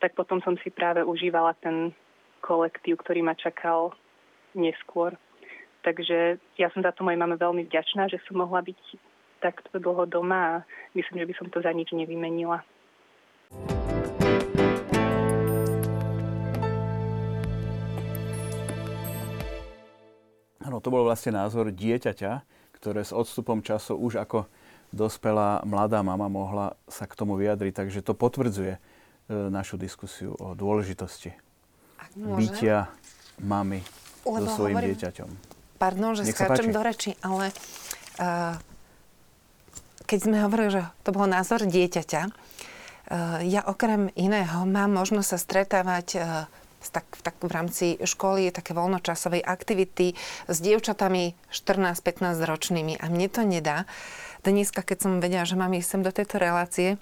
tak potom som si práve užívala ten kolektív, ktorý ma čakal neskôr. Takže ja som za to mojej mame veľmi vďačná, že som mohla byť takto dlho doma a myslím, že by som to za nič nevymenila. Áno, to bol vlastne názor dieťaťa, ktoré s odstupom času už ako dospelá mladá mama mohla sa k tomu vyjadriť. Takže to potvrdzuje e, našu diskusiu o dôležitosti bytia mamy so svojím hovorím- dieťaťom. Pardon, že skáčem do reči, ale uh, keď sme hovorili, že to bol názor dieťaťa, uh, ja okrem iného mám možnosť sa stretávať uh, tak, tak v rámci školy, také voľnočasovej aktivity s dievčatami 14-15 ročnými. A mne to nedá. Dneska, keď som vedela, že mám ísť sem do tejto relácie,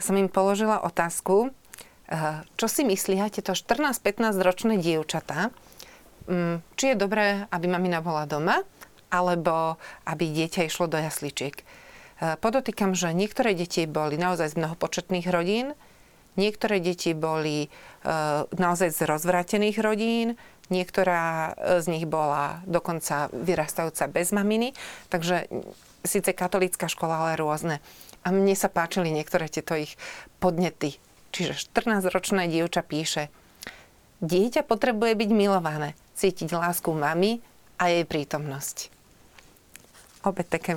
som im položila otázku, čo si myslia tieto 14-15 ročné dievčatá, či je dobré, aby mamina bola doma, alebo aby dieťa išlo do jasličiek. E, Podotýkam, že niektoré deti boli naozaj z mnohopočetných rodín, niektoré deti boli e, naozaj z rozvrátených rodín, niektorá e, z nich bola dokonca vyrastajúca bez maminy, takže mm, síce katolická škola, ale rôzne. A mne sa páčili niektoré tieto ich podnety. Čiže 14-ročná dievča píše, Dieťa potrebuje byť milované, cítiť lásku mamy a jej prítomnosť. Opäť také,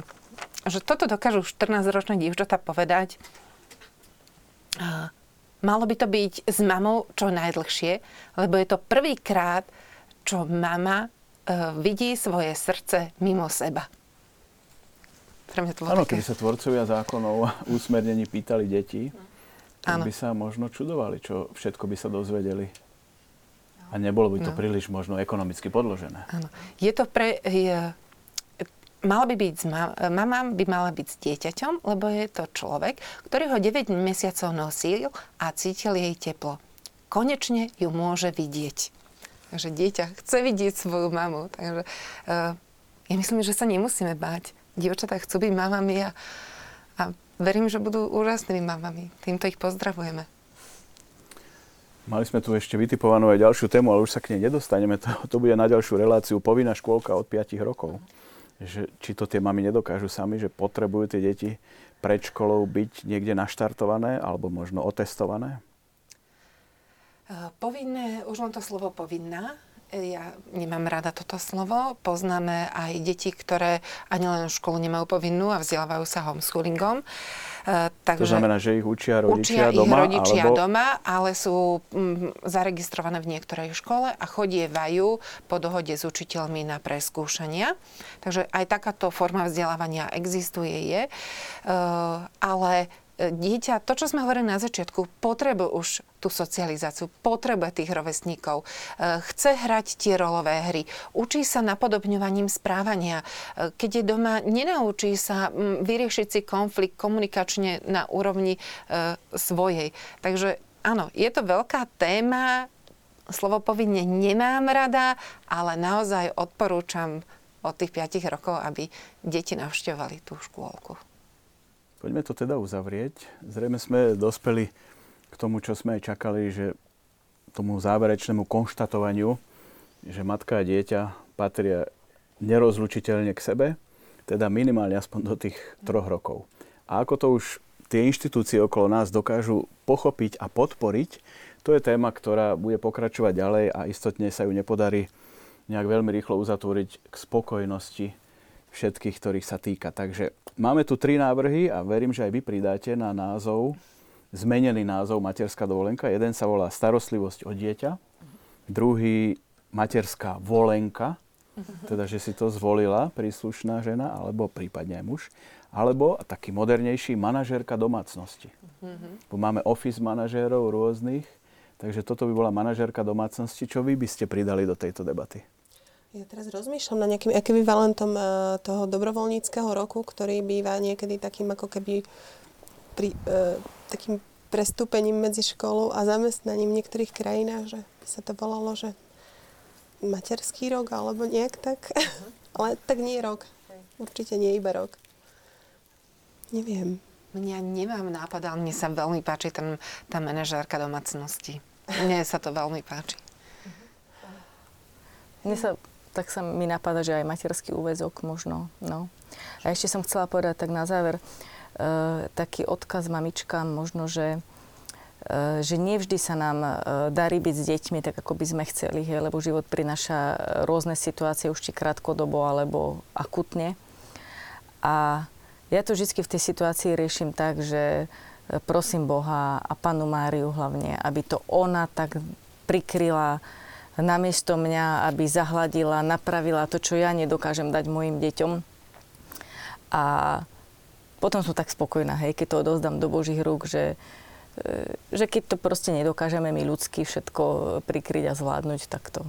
že toto dokážu 14-ročné dievčatá povedať. Malo by to byť s mamou čo najdlhšie, lebo je to prvýkrát, čo mama e, vidí svoje srdce mimo seba. Pre mňa to bolo Áno, také... keby sa tvorcovia zákonov a usmernení pýtali deti, tak by sa možno čudovali, čo všetko by sa dozvedeli. A nebolo by to No. príliš možno ekonomicky podložené. Áno. Je to pre... Je, mala by byť, mama by mala byť s dieťaťom, lebo je to človek, ktorý ho 9 mesiacov nosil a cítil jej teplo. Konečne ju môže vidieť. Takže dieťa chce vidieť svoju mamu. Takže uh, ja myslím, že sa nemusíme báť. Dievčatá chcú byť mamami a, a verím, že budú úžasnými mamami. Týmto ich pozdravujeme. Mali sme tu ešte vytipovanú aj ďalšiu tému, ale už sa k nej nedostaneme. To, to bude na ďalšiu reláciu povinná škôlka od 5 rokov. Že, či to tie mami nedokážu sami, že potrebujú tie deti pred školou byť niekde naštartované alebo možno otestované? Eh, Povinné, už len to slovo povinná. Eh, Ja nemám rada toto slovo. Poznáme aj deti, ktoré ani len školu nemajú povinnú a vzdelávajú sa homeschoolingom. To Takže znamená, že ich učia rodičia učia ich doma? rodičia alebo... doma, ale sú mm, zaregistrované v niektorej škole a chodievajú po dohode s učiteľmi na preskúšania. Takže aj takáto forma vzdelávania existuje, je. Eh, ale e, dieťa, to, čo sme hovorili na začiatku, potrebuje už tú socializáciu, potrebuje tých rovesníkov, e, chce hrať tie rolové hry, učí sa napodobňovaním správania. E, Keď je doma, nenaučí sa vyriešiť si konflikt komunikačne na úrovni e, svojej. Takže áno, je to veľká téma, slovo povinne nemám rada, ale naozaj odporúčam od tých 5 rokov, aby deti navštevovali tú škôlku. Poďme to teda uzavrieť. Zrejme sme dospeli k tomu, čo sme aj čakali, že tomu záverečnému konštatovaniu, že matka a dieťa patria nerozlučiteľne k sebe, teda minimálne aspoň do tých troch rokov. A ako to už tie inštitúcie okolo nás dokážu pochopiť a podporiť, to je téma, ktorá bude pokračovať ďalej a istotne sa ju nepodarí nejak veľmi rýchlo uzatvoriť k spokojnosti všetkých, ktorých sa týka. Takže máme tu tri návrhy a verím, že aj vy pridáte na názov, zmenený názov materská dovolenka. Jeden sa volá starostlivosť o dieťa, druhý materská volenka, teda že si to zvolila príslušná žena, alebo prípadne aj muž, alebo taký modernejší manažérka domácnosti. Bo máme office manažérov rôznych, takže toto by bola manažérka domácnosti. Čo vy by ste pridali do tejto debaty? Ja teraz rozmýšľam nad nejakým ekvivalentom eh, toho dobrovoľníckého roku, ktorý býva niekedy takým ako keby pri, e, takým prestúpením medzi školou a zamestnaním v niektorých krajinách, že by sa to volalo, že materský rok alebo nejak tak. Ale tak nie rok. Určite nie iba rok. Neviem. Mňa nemám nápad, ale mne sa veľmi páči ten, tá manažérka domácnosti. Mne sa to veľmi páči. Mne sa, tak sa mi napadá, že aj materský úvezok možno. No. A ešte som chcela povedať tak na záver, e, taký odkaz mamičkám možno, že e, že nevždy sa nám e, darí byť s deťmi tak, ako by sme chceli, hej, lebo život prináša rôzne situácie, už či krátkodobo alebo akutne. A ja to vždy v tej situácii riešim tak, že e, prosím Boha a panu Máriu hlavne, aby to ona tak prikryla namiesto mňa, aby zahladila, napravila to, čo ja nedokážem dať mojim deťom. A potom som tak spokojná, hej, keď to odovzdám do Božích rúk, že, e, že keď to proste nedokážeme my ľudsky všetko prikryť a zvládnuť, tak to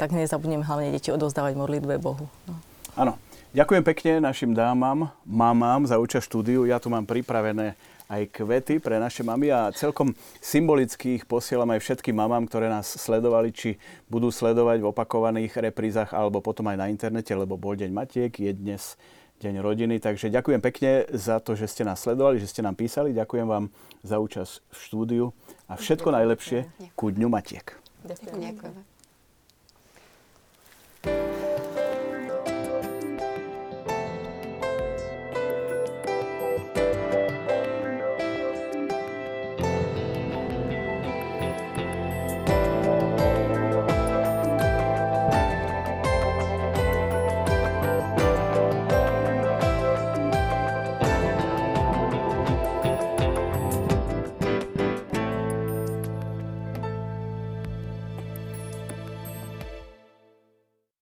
tak nezabudnem hlavne deti odovzdávať modlitbe Bohu. No. Áno. Ďakujem pekne našim dámam, mamám za účasť štúdiu. Ja tu mám pripravené aj kvety pre naše mamy a celkom symbolicky ich posielam aj všetkým mamám, ktoré nás sledovali, či budú sledovať v opakovaných reprízach alebo potom aj na internete, lebo bol Deň Matiek, je dnes Deň rodiny. Takže ďakujem pekne za to, že ste nás sledovali, že ste nám písali. Ďakujem vám za účasť v štúdiu a všetko najlepšie ku Dňu Matiek. Ďakujem. Ďakujem. Thank.